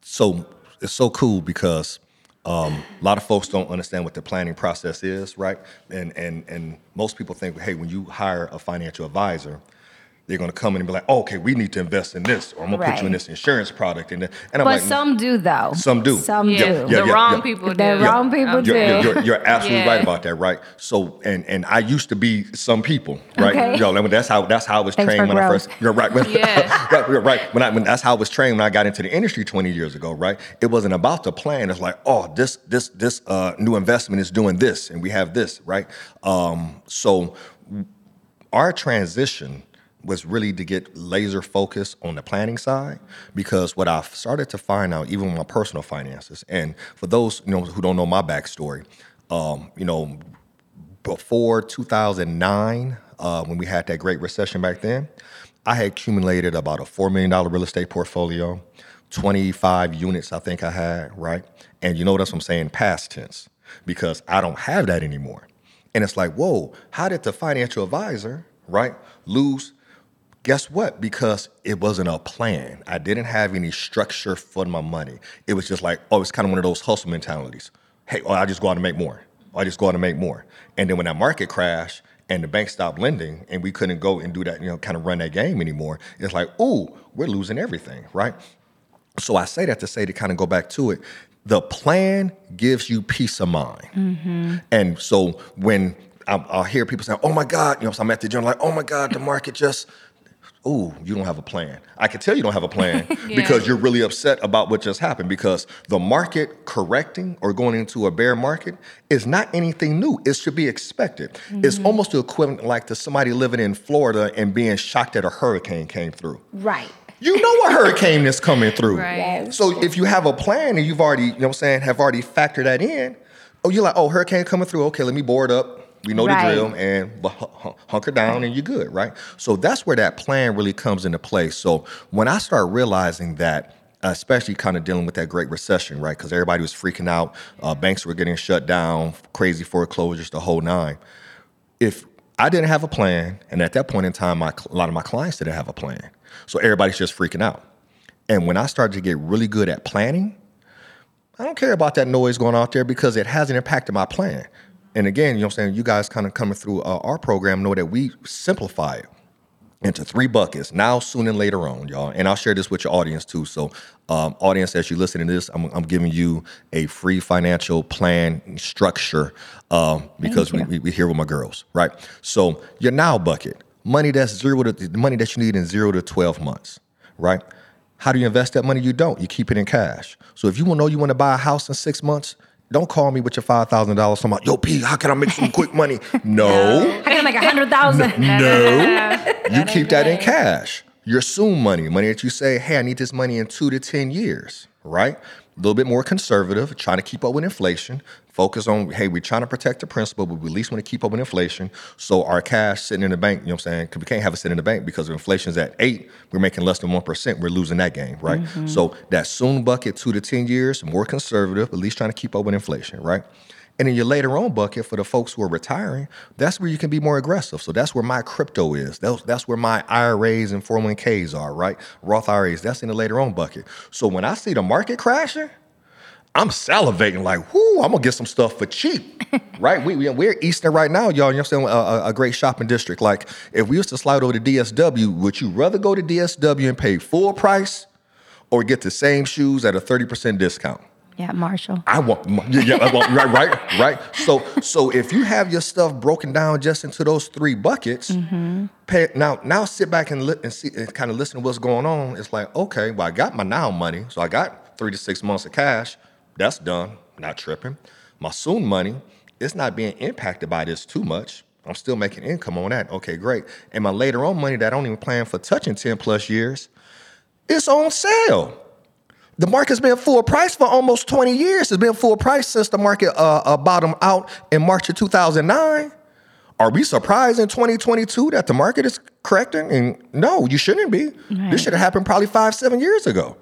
So it's so cool because um, a lot of folks don't understand what the planning process is, right? And and and most people think, hey, when you hire a financial advisor, they're going to come in and be like, oh, okay, we need to invest in this, or I'm going to put you in this insurance product, and then, and I'm But like, some do though. Some do. Some Yeah, do. Yeah, the yeah, wrong yeah. people The do. wrong people you're, do. you're, you're absolutely Yeah. right about that, right? So, and and I used to be some people, right? Okay. Yo, that's how that's how I was Thanks trained for when I first. You're right. When, (laughs) Yeah. right, right, right. When I when that's how I was trained when I got into the industry 20 years ago, right? It wasn't about the plan. It's like, oh, this this this uh, new investment is doing this, and we have this, right? Um, so our transition was really to get laser focused on the planning side because what I've started to find out, even with my personal finances, and for those you know who don't know my backstory, um, you know, before 2009, uh, when we had that great recession back then, I had accumulated about a $4 million real estate portfolio, 25 units, I think I had, right? And you know what I'm saying? Past tense, because I don't have that anymore. And it's like, whoa, how did the financial advisor, right, lose? Guess what? Because it wasn't a plan. I didn't have any structure for my money. It was just like, oh, it's kind of one of those hustle mentalities. Hey, oh, I just go out and make more. I just go out and make more. And then when that market crashed and the bank stopped lending and we couldn't go and do that, you know, kind of run that game anymore, it's like, ooh, we're losing everything, right? So I say that to say to kind of go back to it. The plan gives you peace of mind. Mm-hmm. And so when I'll, I'll hear people say, "Oh my God," you know, so I'm at the gym like, "Oh my God, the market just." Ooh, you don't have a plan. I can tell you don't have a plan (laughs) because you're really upset about what just happened. Because the market correcting or going into a bear market is not anything new. It should be expected. It's mm-hmm. almost the equivalent like to somebody living in Florida and being shocked that a hurricane came through. Right. You know a hurricane is coming through. Right. Yes. So if you have a plan and you've already, you know what I'm saying, have already factored that in, oh, you're like, oh, hurricane coming through. Okay, let me board up. We know Right. the drill and bu- hu- hu- hunker down and you're good, right? So that's where that plan really comes into play. So when I start realizing that, especially kind of dealing with that great recession, right? Because everybody was freaking out, uh, banks were getting shut down, crazy foreclosures, the whole nine if I didn't have a plan, and at that point in time, my, a lot of my clients didn't have a plan. So everybody's just freaking out. And when I started to get really good at planning, I don't care about that noise going out there because it hasn't impacted my plan. And again, you know what I'm saying? You guys kind of coming through uh, our program know that we simplify it into three buckets now, soon, and later on, y'all. And I'll share this with your audience too. So, um, audience, as you listen to this, I'm, I'm giving you a free financial plan structure um, because we, we, we here with my girls, right? So, your now bucket, money that's zero to the money that you need in zero to 12 months, right? How do you invest that money? You don't. You keep it in cash. So, if you want to know you want to buy a house in six months, don't call me with your five thousand dollars. I'm like, yo, P, how can I make some quick money? (laughs) No, I can like a hundred thousand. (laughs) no, you keep that in cash. Your soon money, money that you say, hey, I need this money in two to 10 years, right? A little bit more conservative, trying to keep up with inflation. Focus on, hey, we're trying to protect the principal, but we at least want to keep up with inflation. So our cash sitting in the bank, you know what I'm saying? Because we can't have it sitting in the bank because if inflation's at eight, we're making less than 1%, we're losing that game, right? Mm-hmm. So that soon bucket, two to 10 years, more conservative, at least trying to keep up with inflation, right? And in your later on bucket for the folks who are retiring, that's where you can be more aggressive. So that's where my crypto is. That's, that's where my IRAs and 401ks are, right? Roth IRAs, that's in the later on bucket. So when I see the market crashing, I'm salivating like, whoo, I'm gonna get some stuff for cheap, (laughs) right? We, we, we're Easton right now, y'all. You know what saying? A, a, great shopping district. Like, if we used to slide over to DSW, would you rather go to DSW and pay full price or get the same shoes at a 30% discount? Yeah, Marshall. I want, yeah, yeah, I want, (laughs) right, right, right. So, so if you have your stuff broken down just into those three buckets, mm-hmm. pay, now, now sit back and, li- and see, and kind of listen to what's going on. It's like, okay, well, I got my now money, so I got three to six months of cash. That's done. Not tripping. My soon money, it's not being impacted by this too much. I'm still making income on that. Okay, great. And my later on money that I don't even plan for touching 10 plus years, it's on sale. The market's been full price for almost 20 years. It's been full price since the market uh, uh, bottomed out in March of 2009. Are we surprised in 2022 that the market is correcting? And no, you shouldn't be. Right. This should have happened probably five, seven years ago.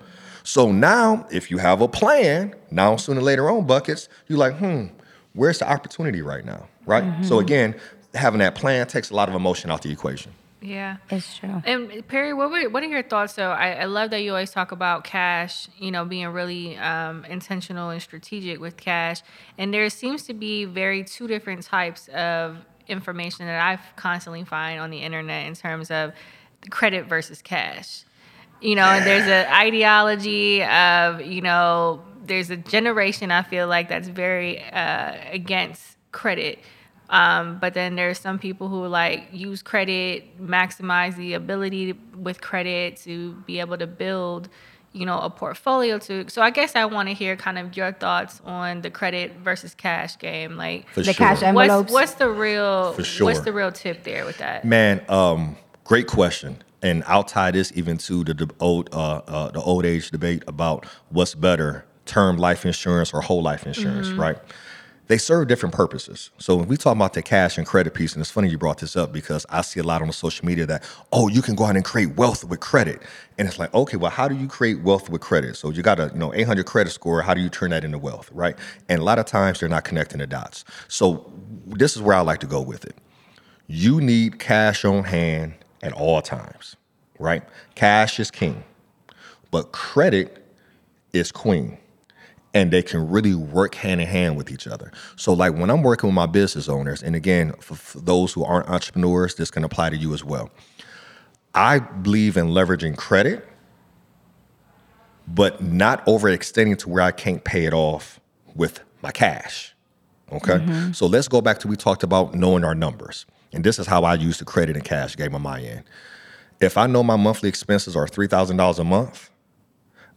So now, if you have a plan, now sooner or later on, buckets, you're like, hmm, where's the opportunity right now? Right? So again, having that plan takes a lot of emotion out the equation. Yeah. It's true. And Perry, what were, what are your thoughts though? I, I love that you always talk about cash, you know, being really um, intentional and strategic with cash. And there seems to be very two different types of information that I constantly find on the internet in terms of credit versus cash. You know, and there's an ideology of, you know, there's a generation I feel like that's very uh, against credit. Um, but then there's some people who like use credit, maximize the ability to, with credit to be able to build, you know, a portfolio to. So I guess I want to hear kind of your thoughts on the credit versus cash game. Like, For The sure. cash envelopes. what's what's the real For sure. what's the real tip there with that? Man, um, great question. And I'll tie this even to the, the old uh, uh, the old age debate about what's better, term life insurance or whole life insurance, right? They serve different purposes. So when we talk about the cash and credit piece, and it's funny you brought this up because I see a lot on the social media that, oh, you can go out and create wealth with credit. And it's like, okay, well, how do you create wealth with credit? So you got a, you know, 800 credit score, how do you turn that into wealth, right? And a lot of times they're not connecting the dots. So this is where I like to go with it you need cash on hand at all times, right? Cash is king, but credit is queen. And they can really work hand in hand with each other. So, like when I'm working with my business owners, and again, for, for those who aren't entrepreneurs, this can apply to you as well. I believe in leveraging credit, but not overextending to where I can't pay it off with my cash. Okay. Mm-hmm. So let's go back to we talked about knowing our numbers. And this is how I use the credit and cash game on my end. If I know my monthly expenses are $3,000 a month,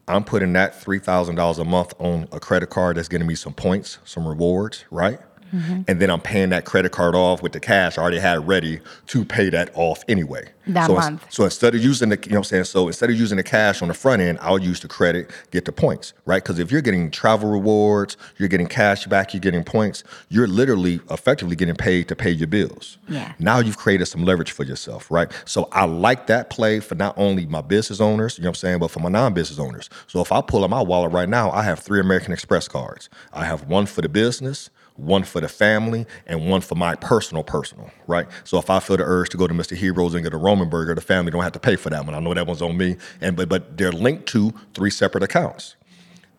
I'm putting that $3,000 a month on a credit card that's getting me some points, some rewards, right? Mm-hmm. And then I'm paying that credit card off with the cash I already had ready to pay that off anyway. That so, month. so instead of using the, you know what I'm saying? So instead of using the cash on the front end, I'll use the credit, get the points, right? Because if you're getting travel rewards, you're getting cash back, you're getting points, you're literally effectively getting paid to pay your bills. Yeah. Now you've created some leverage for yourself, right? So I like that play for not only my business owners, you know what I'm saying, but for my non-business owners. So if I pull out my wallet right now, I have three American Express cards. I have one for the business, one for the family, and one for my personal personal, right? So if I feel the urge to go to Mr. Hero's and get a Romanburger, the family don't have to pay for that one. I know that one's on me. And but but they're linked to three separate accounts.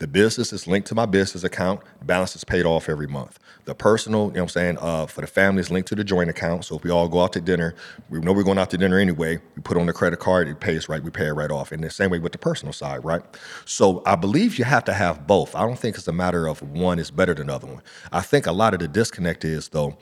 The business is linked to my business account. Balance is paid off every month. The personal, you know what I'm saying, uh, for the family is linked to the joint account. So if we all go out to dinner, we know we're going out to dinner anyway. We put on the credit card, it pays right, we pay it right off. And the same way with the personal side, right? So I believe you have to have both. I don't think it's a matter of one is better than the other one. I think a lot of the disconnect is though,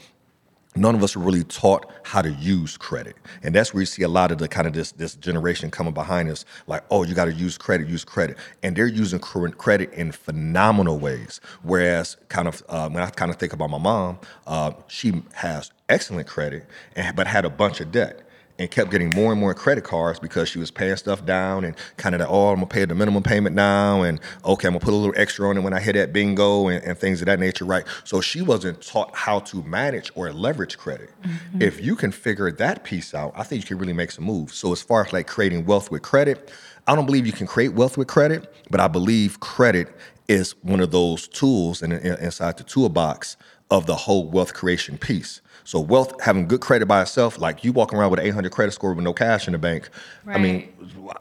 none of us are really taught how to use credit. And that's where you see a lot of the kind of this this generation coming behind us like oh you got to use credit use credit. And they're using cr- credit in phenomenal ways. Whereas kind of uh, when i kind of think about my mom uh, she has excellent credit and, but had a bunch of debt and kept getting more and more credit cards because she was paying stuff down and kind of the, oh, I'm gonna pay the minimum payment now, and okay, I'm gonna put a little extra on it when I hit that bingo and, and things of that nature, right? So she wasn't taught how to manage or leverage credit. Mm-hmm. If you can figure that piece out, I think you can really make some moves. So as far as like creating wealth with credit, I don't believe you can create wealth with credit, but I believe credit is one of those tools in, in- inside the toolbox of the whole wealth creation piece. So wealth, having good credit by itself, like you walking around with an 800 credit score with no cash in the bank. I mean,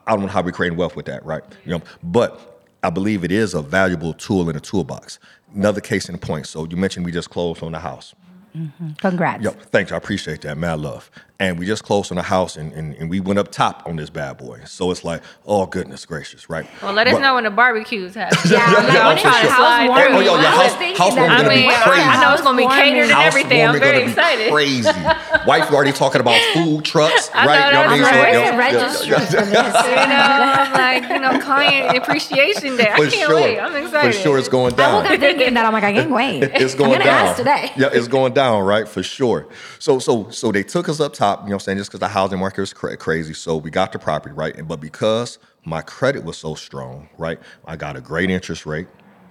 I don't know how we're creating wealth with that, right? You know, but I believe it is a valuable tool in the toolbox. Another case in point. So you mentioned we just closed on the house. Mm-hmm. Congrats. Yo, thanks. I appreciate that. Mad love. And we just closed on a house and, and, and we went up top on this bad boy. So it's like, oh goodness gracious, right? Well, let us But- know when the barbecue's happening. Yeah, I'm like, yeah, when is for sure. Oh, house Oh, oh, yeah, I house- was thinking house that. warming I gonna be mean, I- crazy. I know it's gonna be catered and everything. I'm warming very gonna be excited. Crazy. Wife already talking about food trucks, I know right? that's what right. So, Where's you the know, registry yeah, for this? You know, I'm like, you know, client (laughs) appreciation day. I For can't sure. wait. I'm excited. For sure, it's going I down. woke up thinking that I'm like, I can't wait. (laughs) it's going down. today. Yeah, it's going down, right? For sure. So, so, so they took us up top. You know, what I'm saying just because the housing market was cra- crazy. So we got the property, right? And but because my credit was so strong, right? I got a great interest rate.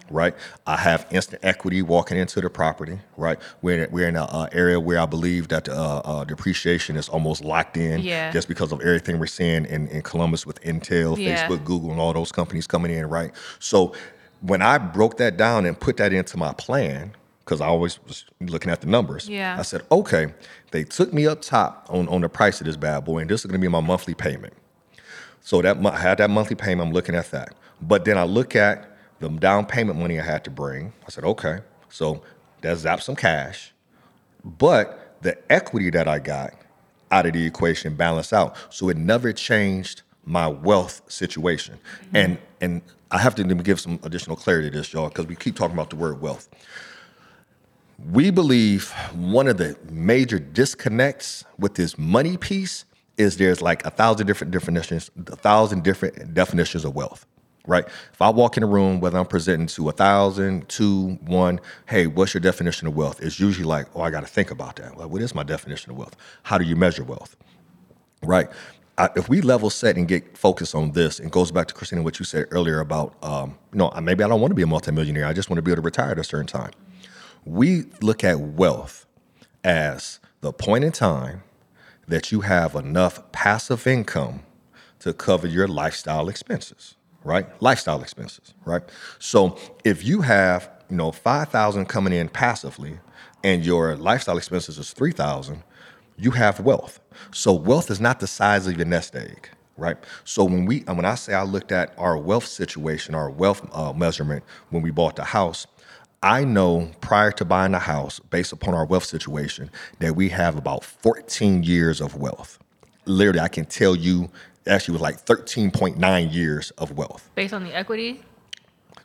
Right, I have instant equity walking into the property. Right, we're we're in an uh, area where I believe that uh, uh, depreciation is almost locked in. Yeah. just because of everything we're seeing in, in Columbus with Intel, Yeah. Facebook, Google, and all those companies coming in. Right, so when I broke that down and put that into my plan, because I always was looking at the numbers. Yeah. I said, okay, they took me up top on, on the price of this bad boy, and this is gonna be my monthly payment. So that I had that monthly payment, I'm looking at that. But then I look at the down payment money I had to bring. I said, okay, so that zapped some cash. But the equity that I got out of the equation balanced out. So it never changed my wealth situation. Mm-hmm. And and I have to give some additional clarity to this, y'all, because we keep talking about the word wealth. We believe one of the major disconnects with this money piece is there's like a thousand different definitions, a thousand different definitions of wealth, right? If I walk in a room, whether I'm presenting to a thousand, two, one, hey, what's your definition of wealth? It's usually like, oh, I got to think about that. Like, what is my definition of wealth? How do you measure wealth? right? I, if we level set and get focused on this, and goes back to Christina what you said earlier about, um, you know, maybe I don't want to be a multimillionaire. I just want to be able to retire at a certain time. We look at wealth as the point in time that you have enough passive income to cover your lifestyle expenses, right? Lifestyle expenses, right? So if you have, you know, 5,000 coming in passively and your lifestyle expenses is 3,000, you have wealth. So wealth is not the size of your nest egg, right? So when we, when I say I looked at our wealth situation, our wealth uh, measurement when we bought the house, I know prior to buying the house, based upon our wealth situation, that we have about 14 years of wealth. Literally, I can tell you, actually, was like 13.9 years of wealth. Based on the equity.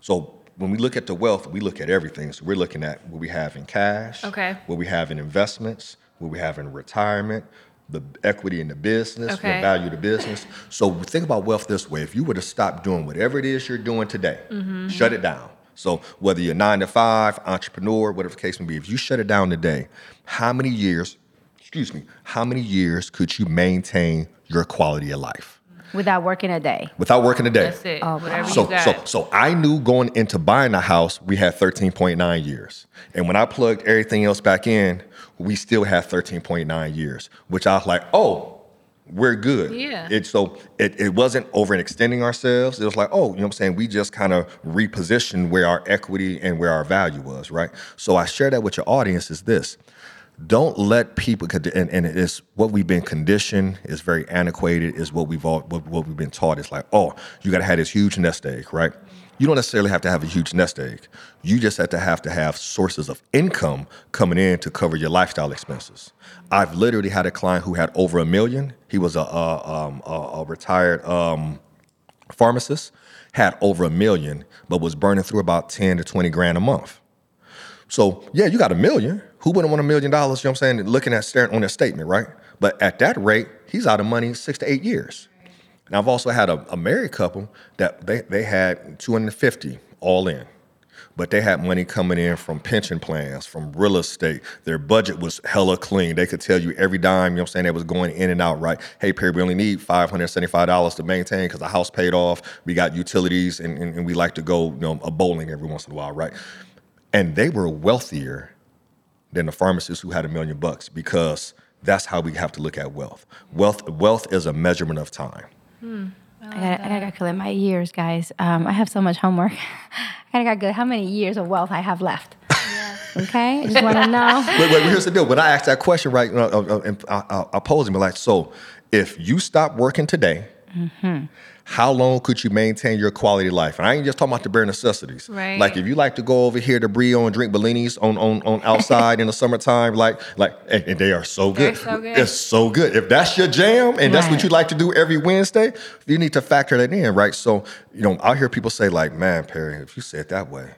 So when we look at the wealth, we look at everything. So we're looking at what we have in cash, Okay. what we have in investments, what we have in retirement, the equity in the business, Okay. the value of the business. So think about wealth this way: if you were to stop doing whatever it is you're doing today, Mm-hmm. shut it down. So whether you're nine to five, entrepreneur, whatever the case may be, if you shut it down today, how many years? Excuse me. How many years could you maintain your quality of life Without working a day. without working a day? That's it. Oh, Whatever So, you got. so, so I knew going into buying a house, we had 13.9 years. And when I plugged everything else back in, we still had 13.9 years, which I was like, oh, we're good. Yeah. It, so it, it wasn't over and extending ourselves. It was like, oh, you know what I'm saying? We just kind of repositioned where our equity and where our value was, right? So I share that with your audience is this. Don't let people, and, and it's what we've been conditioned, is very antiquated, is what we've all, what, what we've been taught. It's like, oh, you got to have this huge nest egg, right? You don't necessarily have to have a huge nest egg. You just have to have to have sources of income coming in to cover your lifestyle expenses. I've literally had a client who had over a million. He was a, a, um, a, a retired um, pharmacist, had over a million, but was burning through about 10 to 20 grand a month. So yeah, you got a million. Who wouldn't want a million dollars? You know what I'm saying? Looking at staring on their statement, right? But at that rate, he's out of money six to eight years. And I've also had a, a married couple that they, they had 250 all in. But they had money coming in from pension plans, from real estate. Their budget was hella clean. They could tell you every dime, you know what I'm saying, that was going in and out, right? Hey, Perry, we only need $575 to maintain because the house paid off. We got utilities and, and, and we like to go, you know, a bowling every once in a while, right? And they were wealthier than the pharmacists who had a million bucks because that's how we have to look at wealth. Wealth wealth is a measurement of time. I gotta, I gotta calculate my years, guys. Um, I have so much homework. (laughs) I gotta calculate how many years of wealth I have left. Okay, I just want to know. (laughs) Wait, wait, here's the deal. When I asked that question, right, you know, uh, uh, and I, I, I posed him like, so if you stop working today How long could you maintain your quality of life? And I ain't just talking about the bare necessities. Right. Like if you like to go over here to Brio and drink Bellinis on on, on (laughs) outside in the summertime, like like and, and they are so good. so good. It's so good. If that's your jam and that's what you like to do every Wednesday, you need to factor that in, right? So, you know, I hear people say, like, man, Perry, if you say it that way,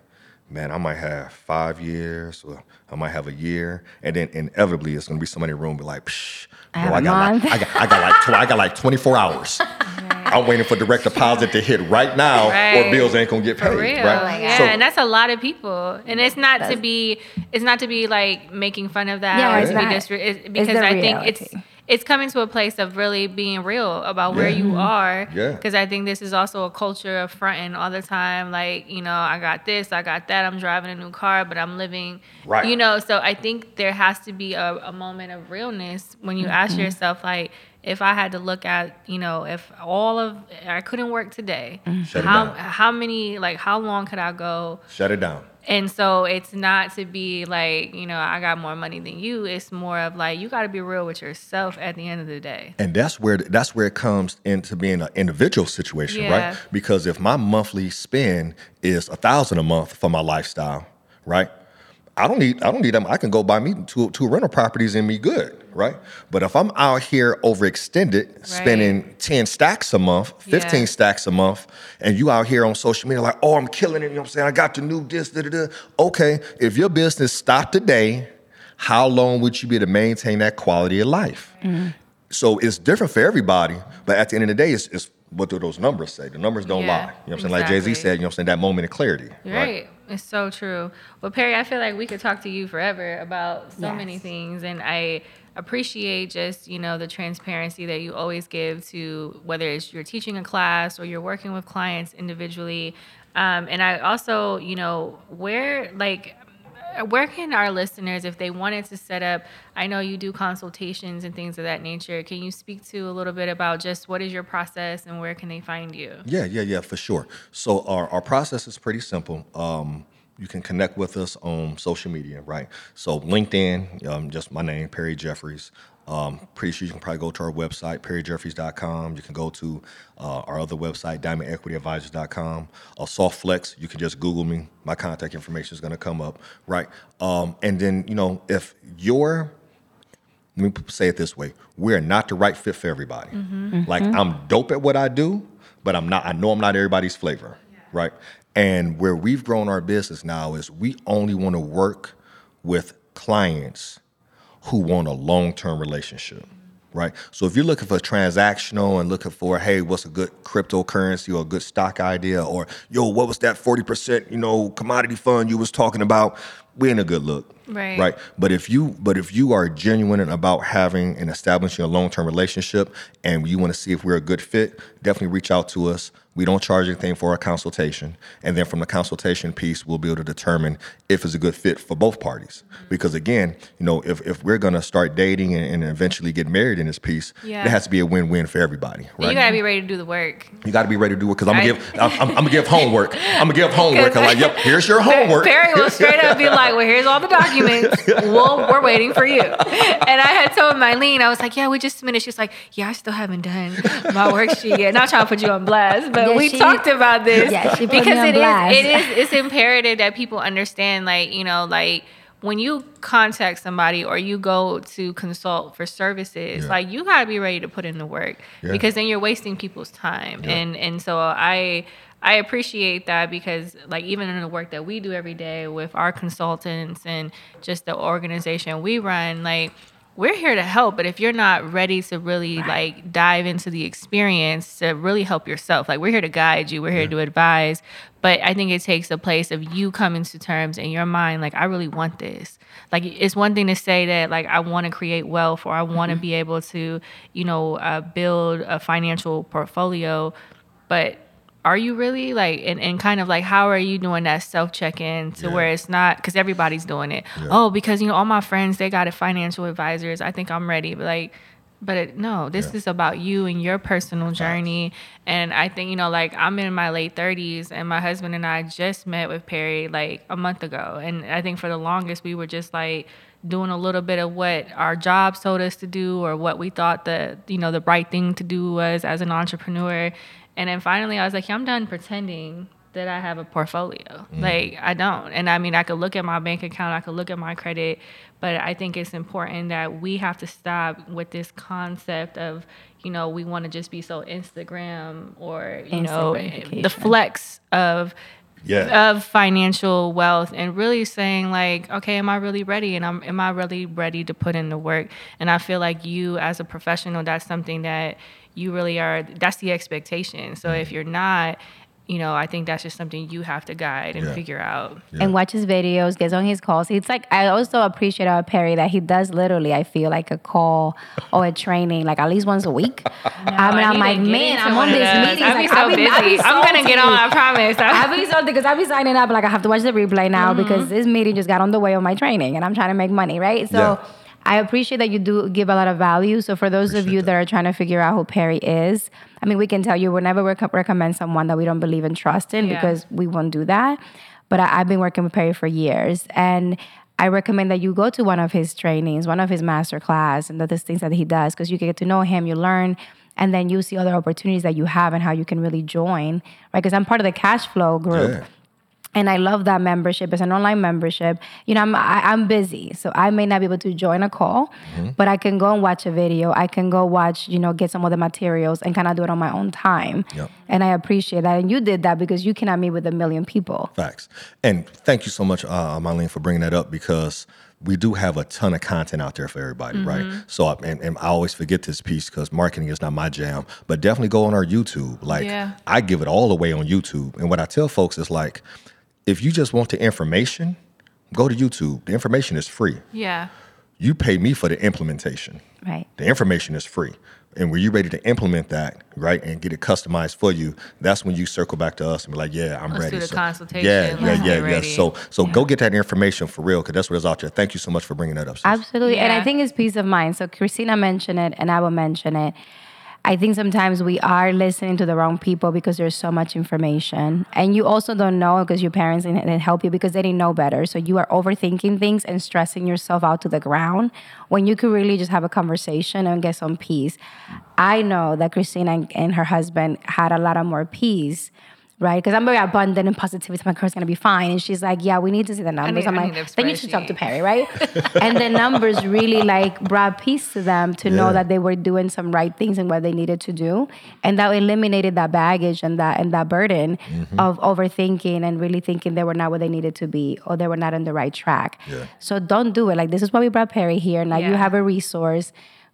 man, I might have five years or I might have a year. And then inevitably it's gonna be somebody in the room be like, Psh, I bro, I a got, like, I, got, I got like tw- I got like 24 hours. (laughs) I'm waiting for direct deposit to hit right now, or bills ain't gonna get paid. For real. Right? Yeah, So- and that's a lot of people. And it's not to be it's not to be like making fun of that Yeah, or it's to be not. it's, It's because the I think it's it's coming to a place of really being real about where Yeah. you are. Yeah. Because I think this is also a culture of fronting all the time. Like, you know, I got this, I got that, I'm driving a new car, but I'm living Right. you know, so I think there has to be a, a moment of realness when you ask Mm-hmm. yourself, like, if I had to look at, you know, if all of I couldn't work today, mm-hmm. Shut it how down. how many like how long could I go? Shut it down. And so it's not to be like, you know, I got more money than you. It's more of like you got to be real with yourself at the end of the day. And that's where that's where it comes into being an individual situation, Yeah. right? Because if my monthly spend is a thousand a month for my lifestyle, right? I don't need I don't need them. I can go buy me two two rental properties and be good, right? But if I'm out here overextended, spending 10 stacks a month, 15 Yeah. stacks a month, and you out here on social media like, oh, I'm killing it, you know what I'm saying? I got the new this, da, da, da. Okay, if your business stopped today, how long would you be to maintain that quality of life? Mm-hmm. So it's different for everybody, but at the end of the day, it's, it's what do those numbers say? The numbers don't Yeah, lie. You know what I'm saying? Like Jay Z said, you know what I'm saying? That moment of clarity. Right. It's so true. Well, Perry, I feel like we could talk to you forever about so Yes. many things. And I appreciate just, you know, the transparency that you always give to whether it's you're teaching a class or you're working with clients individually. Um, and I also, you know, where like where can our listeners, if they wanted to set up, I know you do consultations and things of that nature. Can you speak to a little bit about just what is your process and where can they find you? Yeah, yeah, yeah, for sure. So our, our process is pretty simple. Um, you can connect with us on social media, right? So LinkedIn, um, just my name, Perry Jeffries. Um, pretty sure you can probably go to our website, perryjeffries.com. You can go to uh, our other website, diamondequityadvisors.com. Or Softflex, you can just Google me. My contact information is going to come up, right? Um, and then, you know, if you're let me say it this way we're not the right fit for everybody like i'm dope at what i do but i'm not i know i'm not everybody's flavor right and where we've grown our business now is we only want to work with clients who want a long-term relationship right? So if you're looking for transactional and looking for hey what's a good cryptocurrency or a good stock idea or yo what was that 40% you know commodity fund you was talking about we ain't a good look Right. right but if you but if you are genuine about having and establishing a long-term relationship and you want to see if we're a good fit definitely reach out to us we don't charge anything for a consultation and then from the consultation piece we'll be able to determine if it's a good fit for both parties mm-hmm. because again you know if, if we're going to start dating and, and eventually get married in this piece Yeah. it has to be a win-win for everybody right You got to be ready to do the work. you got to be ready to do it because I'm gonna give I'm, I'm, I'm gonna (laughs) give homework. I'm gonna give homework. I'm like, yep, here's your homework. Perry will straight up be like, (laughs) "Well, here's all the documents. (laughs) Well, we're waiting for you." And I had told Mylene, I was like, "Yeah, we just submitted." She was like, "Yeah, I still haven't done my worksheet yet." Not trying to put you on blast, but Yeah, we she- talked about this Yeah, she put me because on it is blast. it is it's imperative that people understand, like you know, like. When you contact somebody or you go to consult for services, Yeah. like you gotta be ready to put in the work Yeah. because then you're wasting people's time. Yeah. And and so I I appreciate that because like even in the work that we do every day with our consultants and just the organization we run, like we're here to help, but if you're not ready to really like dive into the experience to really help yourself, like we're here to guide you, we're here to advise. But I think it takes a place of you coming to terms in your mind, like I really want this. Like it's one thing to say that like I want to create wealth or I want to be able to, you know, uh, build a financial portfolio, but are you really like and, and kind of like how are you doing that self check-in to Yeah. where it's not because everybody's doing it Yeah. oh because you know all my friends they got a financial advisors i think i'm ready but like but it, no this Yeah. is about you and your personal journey and i think you know like i'm in my late 30s and my husband and i just met with perry like a month ago and i think for the longest we were just like doing a little bit of what our job told us to do or what we thought the you know the right thing to do was as an entrepreneur. And then finally, I was like, yeah, I'm done pretending that I have a portfolio. Mm. Like I don't. And I mean, I could look at my bank account, I could look at my credit, but I think it's important that we have to stop with this concept of, you know, we want to just be so Instagram or, you know, the flex of yeah. of financial wealth and really saying like okay am i really ready and I'm, am i really ready to put in the work and i feel like you as a professional that's something that you really are that's the expectation so if you're not you know, I think that's just something you have to guide and yeah. figure out. Yeah. And watch his videos, gets on his calls. It's like I also appreciate our Perry that he does literally, I feel like a call or a training, like at least once a week. (laughs) no, I mean, I'm like, man, I'm on these meetings. I'll be like, so busy. I'm gonna get on. I promise. (laughs) I'll be so because I'll be signing up. Like I have to watch the replay now mm-hmm. because this meeting just got on the way of my training, and I'm trying to make money, right? So. Yeah I appreciate that you do give a lot of value. So for those appreciate of you that. that. are trying to figure out who Perry is, I mean, we can tell you whenever we recommend someone that we don't believe and trust in yeah. because we won't do that. But I, I've been working with Perry for years, and I recommend that you go to one of his trainings, one of his master class, and the things that he does because you get to know him, you learn and then you see other opportunities that you have and how you can really join right because i'm part of the cash flow group yeah and I love that membership. It's an online membership. You know, I'm I, am i am busy, so I may not be able to join a call, mm-hmm. but I can go and watch a video. I can go watch, you know, get some of the materials and kind of do it on my own time. Yep. And I appreciate that. And you did that because you cannot meet with a million people. Facts. And thank you so much, uh, Marlene, for bringing that up because we do have a ton of content out there for everybody, mm-hmm. right? So, and, and, I always forget this piece because marketing is not my jam, but definitely go on our YouTube. Like, yeah. I give it all away on YouTube. And what I tell folks is like, if you just want the information, go to YouTube. The information is free. Yeah. You pay me for the implementation. Right. The information is free. And when you're ready to implement that, right, and get it customized for you, that's when you circle back to us and be like, "Yeah, I'm Let's ready." Do the so, consultation. Yeah, yeah, yeah, yeah. So, so yeah. go get that information for real, because that's what is out there. Thank you so much for bringing that up. Sis. Absolutely, yeah. and I think it's peace of mind. So Christina mentioned it, and I will mention it. I think sometimes we are listening to the wrong people because there's so much information. And you also don't know because your parents didn't help you because they didn't know better. So you are overthinking things and stressing yourself out to the ground when you could really just have a conversation and get some peace. I know that Christina and, and her husband had a lot of more peace right? Because I'm very abundant and positivity. My girl's gonna be fine. And she's like, yeah, we need to see the numbers. I am like, then you should talk to Perry, right? (laughs) and the numbers really like brought peace to them to yeah. know that they were doing some right things and what they needed to do. And that eliminated that baggage and that and that burden mm-hmm. of overthinking and really thinking they were not where they needed to be or they were not on the right track. Yeah. So don't do it. Like this is why we brought Perry here. Now yeah. you have a resource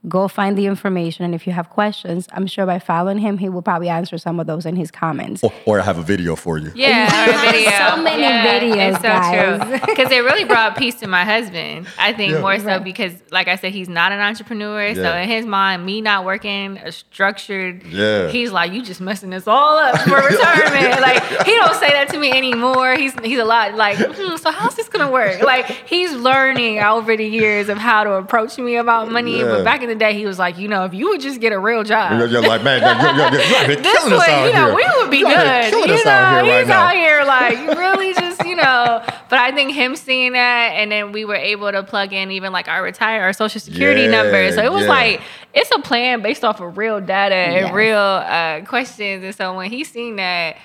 go find the information. And if you have questions, I'm sure by following him, he will probably answer some of those in his comments. Or, or I have a video for you. Yeah, or a (laughs) video. so many yeah, videos, it's so guys. Because it really brought peace to my husband. I think yeah. more so right. because, like I said, he's not an entrepreneur. Yeah. So in his mind, me not working a structured, yeah. he's like, you just messing this all up for (laughs) retirement. like he don't say that to me anymore. He's he's a lot like, hmm, so how's this gonna work? Like he's learning over the years of how to approach me about money. But back in the day, he was like, you know, if you would just get a real job. You're, you're like, man, you're, you're, you're, you're (laughs) us out you know, here. we would be you're good. You us know, out here right he's out here like (laughs) really just, you know. But I think him seeing that, and then we were able to plug in even like our retire, our social security yeah, number. So it was yeah. like it's a plan based off of real data and yes. real uh, questions. And so when he seen that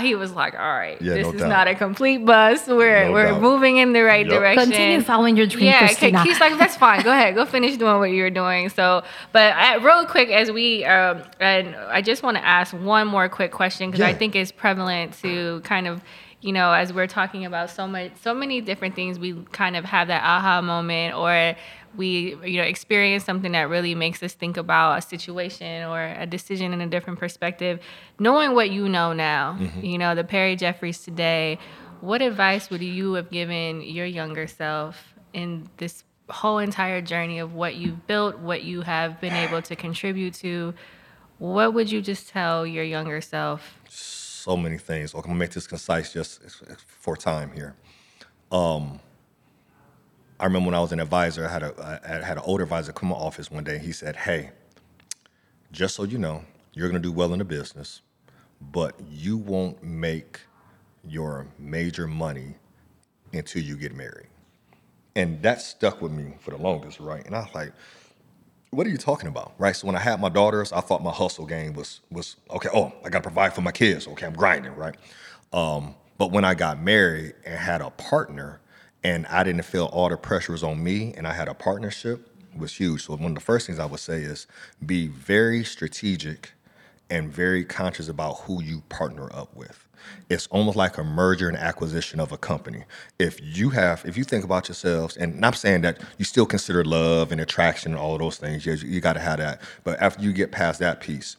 he was like, "All right, yeah, this no is doubt. not a complete bust. We're no we're doubt. moving in the right yep. direction. Continue following your dream, yeah, Christina. He's like, "That's fine. Go ahead. Go finish doing what you're doing." So, but uh, real quick, as we um, and I just want to ask one more quick question because yeah. I think it's prevalent to kind of you know, as we're talking about so much, so many different things, we kind of have that aha moment, or we, you know, experience something that really makes us think about a situation or a decision in a different perspective. Knowing what you know now, mm-hmm. you know, the Perry Jeffries today, what advice would you have given your younger self in this whole entire journey of what you've built, what you have been able to contribute to? What would you just tell your younger self? so many things. I'm gonna make this concise just for time here. Um, I remember when I was an advisor, I had a I had an older advisor come to my office one day. And he said, "Hey, just so you know, you're gonna do well in the business, but you won't make your major money until you get married." And that stuck with me for the longest, right? And I was like, what are you talking about? Right. So when I had my daughters, I thought my hustle game was was okay, oh, I gotta provide for my kids. Okay, I'm grinding, right? Um, but when I got married and had a partner and I didn't feel all the pressure was on me and I had a partnership was huge. So one of the first things I would say is be very strategic and very conscious about who you partner up with. It's almost like a merger and acquisition of a company. If you have, if you think about yourselves, and I'm saying that you still consider love and attraction and all of those things, you, you got to have that. But after you get past that piece,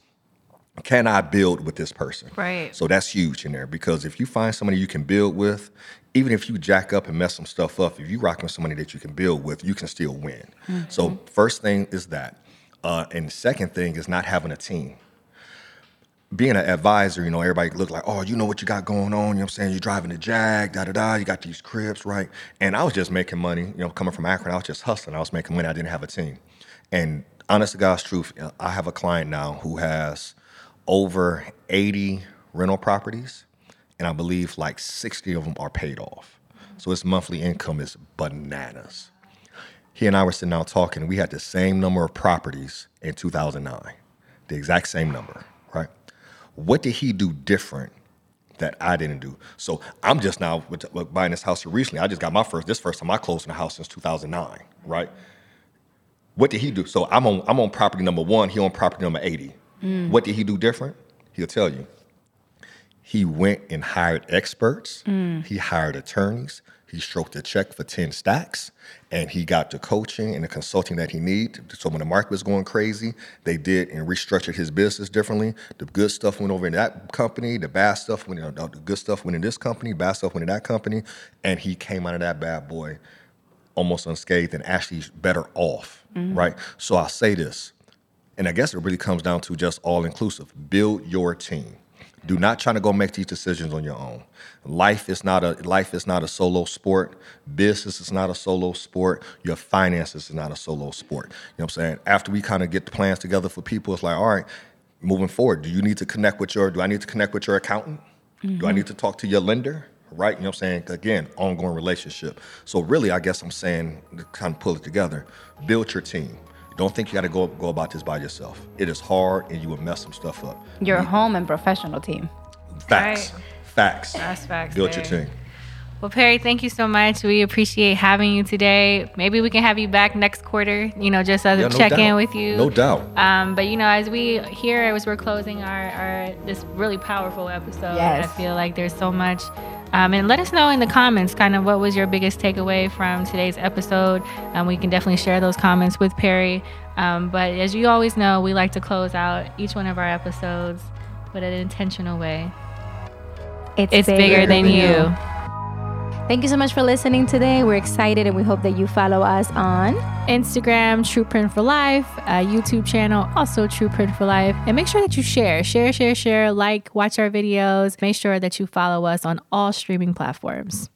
can I build with this person? Right. So that's huge in there because if you find somebody you can build with, even if you jack up and mess some stuff up, if you rock with somebody that you can build with, you can still win. Mm-hmm. So first thing is that, uh, and second thing is not having a team being an advisor, you know, everybody look like, oh, you know what you got going on. You know what I'm saying? You're driving a Jag, da da da. You got these cribs, right? And I was just making money, you know, coming from Akron. I was just hustling. I was making money. I didn't have a team. And honest to God's truth, I have a client now who has over 80 rental properties, and I believe like 60 of them are paid off. So his monthly income is bananas. He and I were sitting down talking. We had the same number of properties in 2009, the exact same number, right? What did he do different that I didn't do? So I'm just now with, with buying this house here recently. I just got my first this first time I closed in a house since 2009, right? What did he do? So I'm on I'm on property number one. He on property number 80. Mm. What did he do different? He'll tell you. He went and hired experts. Mm. He hired attorneys. He stroked a check for 10 stacks and he got the coaching and the consulting that he needed. So when the market was going crazy, they did and restructured his business differently. The good stuff went over in that company, the bad stuff went, in, the good stuff went in this company, bad stuff went in that company. And he came out of that bad boy almost unscathed and actually better off, mm-hmm. right? So I'll say this, and I guess it really comes down to just all inclusive. Build your team. Do not try to go make these decisions on your own. Life is not a life is not a solo sport. Business is not a solo sport. Your finances is not a solo sport. You know what I'm saying? After we kind of get the plans together for people, it's like, all right, moving forward, do you need to connect with your do I need to connect with your accountant? Mm-hmm. Do I need to talk to your lender? Right? You know what I'm saying? Again, ongoing relationship. So really, I guess I'm saying to kind of pull it together, build your team. Don't think you got to go go about this by yourself. It is hard, and you will mess some stuff up. Your you, home and professional team. Facts. Right. Facts. That's facts. Build your team. Well, Perry, thank you so much. We appreciate having you today. Maybe we can have you back next quarter, you know, just as yeah, a no check doubt. in with you. No doubt. Um, but you know, as we here as we're closing our, our this really powerful episode, yes. I feel like there's so much um, and let us know in the comments kind of what was your biggest takeaway from today's episode. Um, we can definitely share those comments with Perry. Um, but as you always know, we like to close out each one of our episodes with an intentional way. It's, it's bigger, bigger, than, than you. you. Thank you so much for listening today. We're excited and we hope that you follow us on Instagram, True Print for Life, uh, YouTube channel, also True Print for Life. And make sure that you share, share, share, share, like, watch our videos. Make sure that you follow us on all streaming platforms.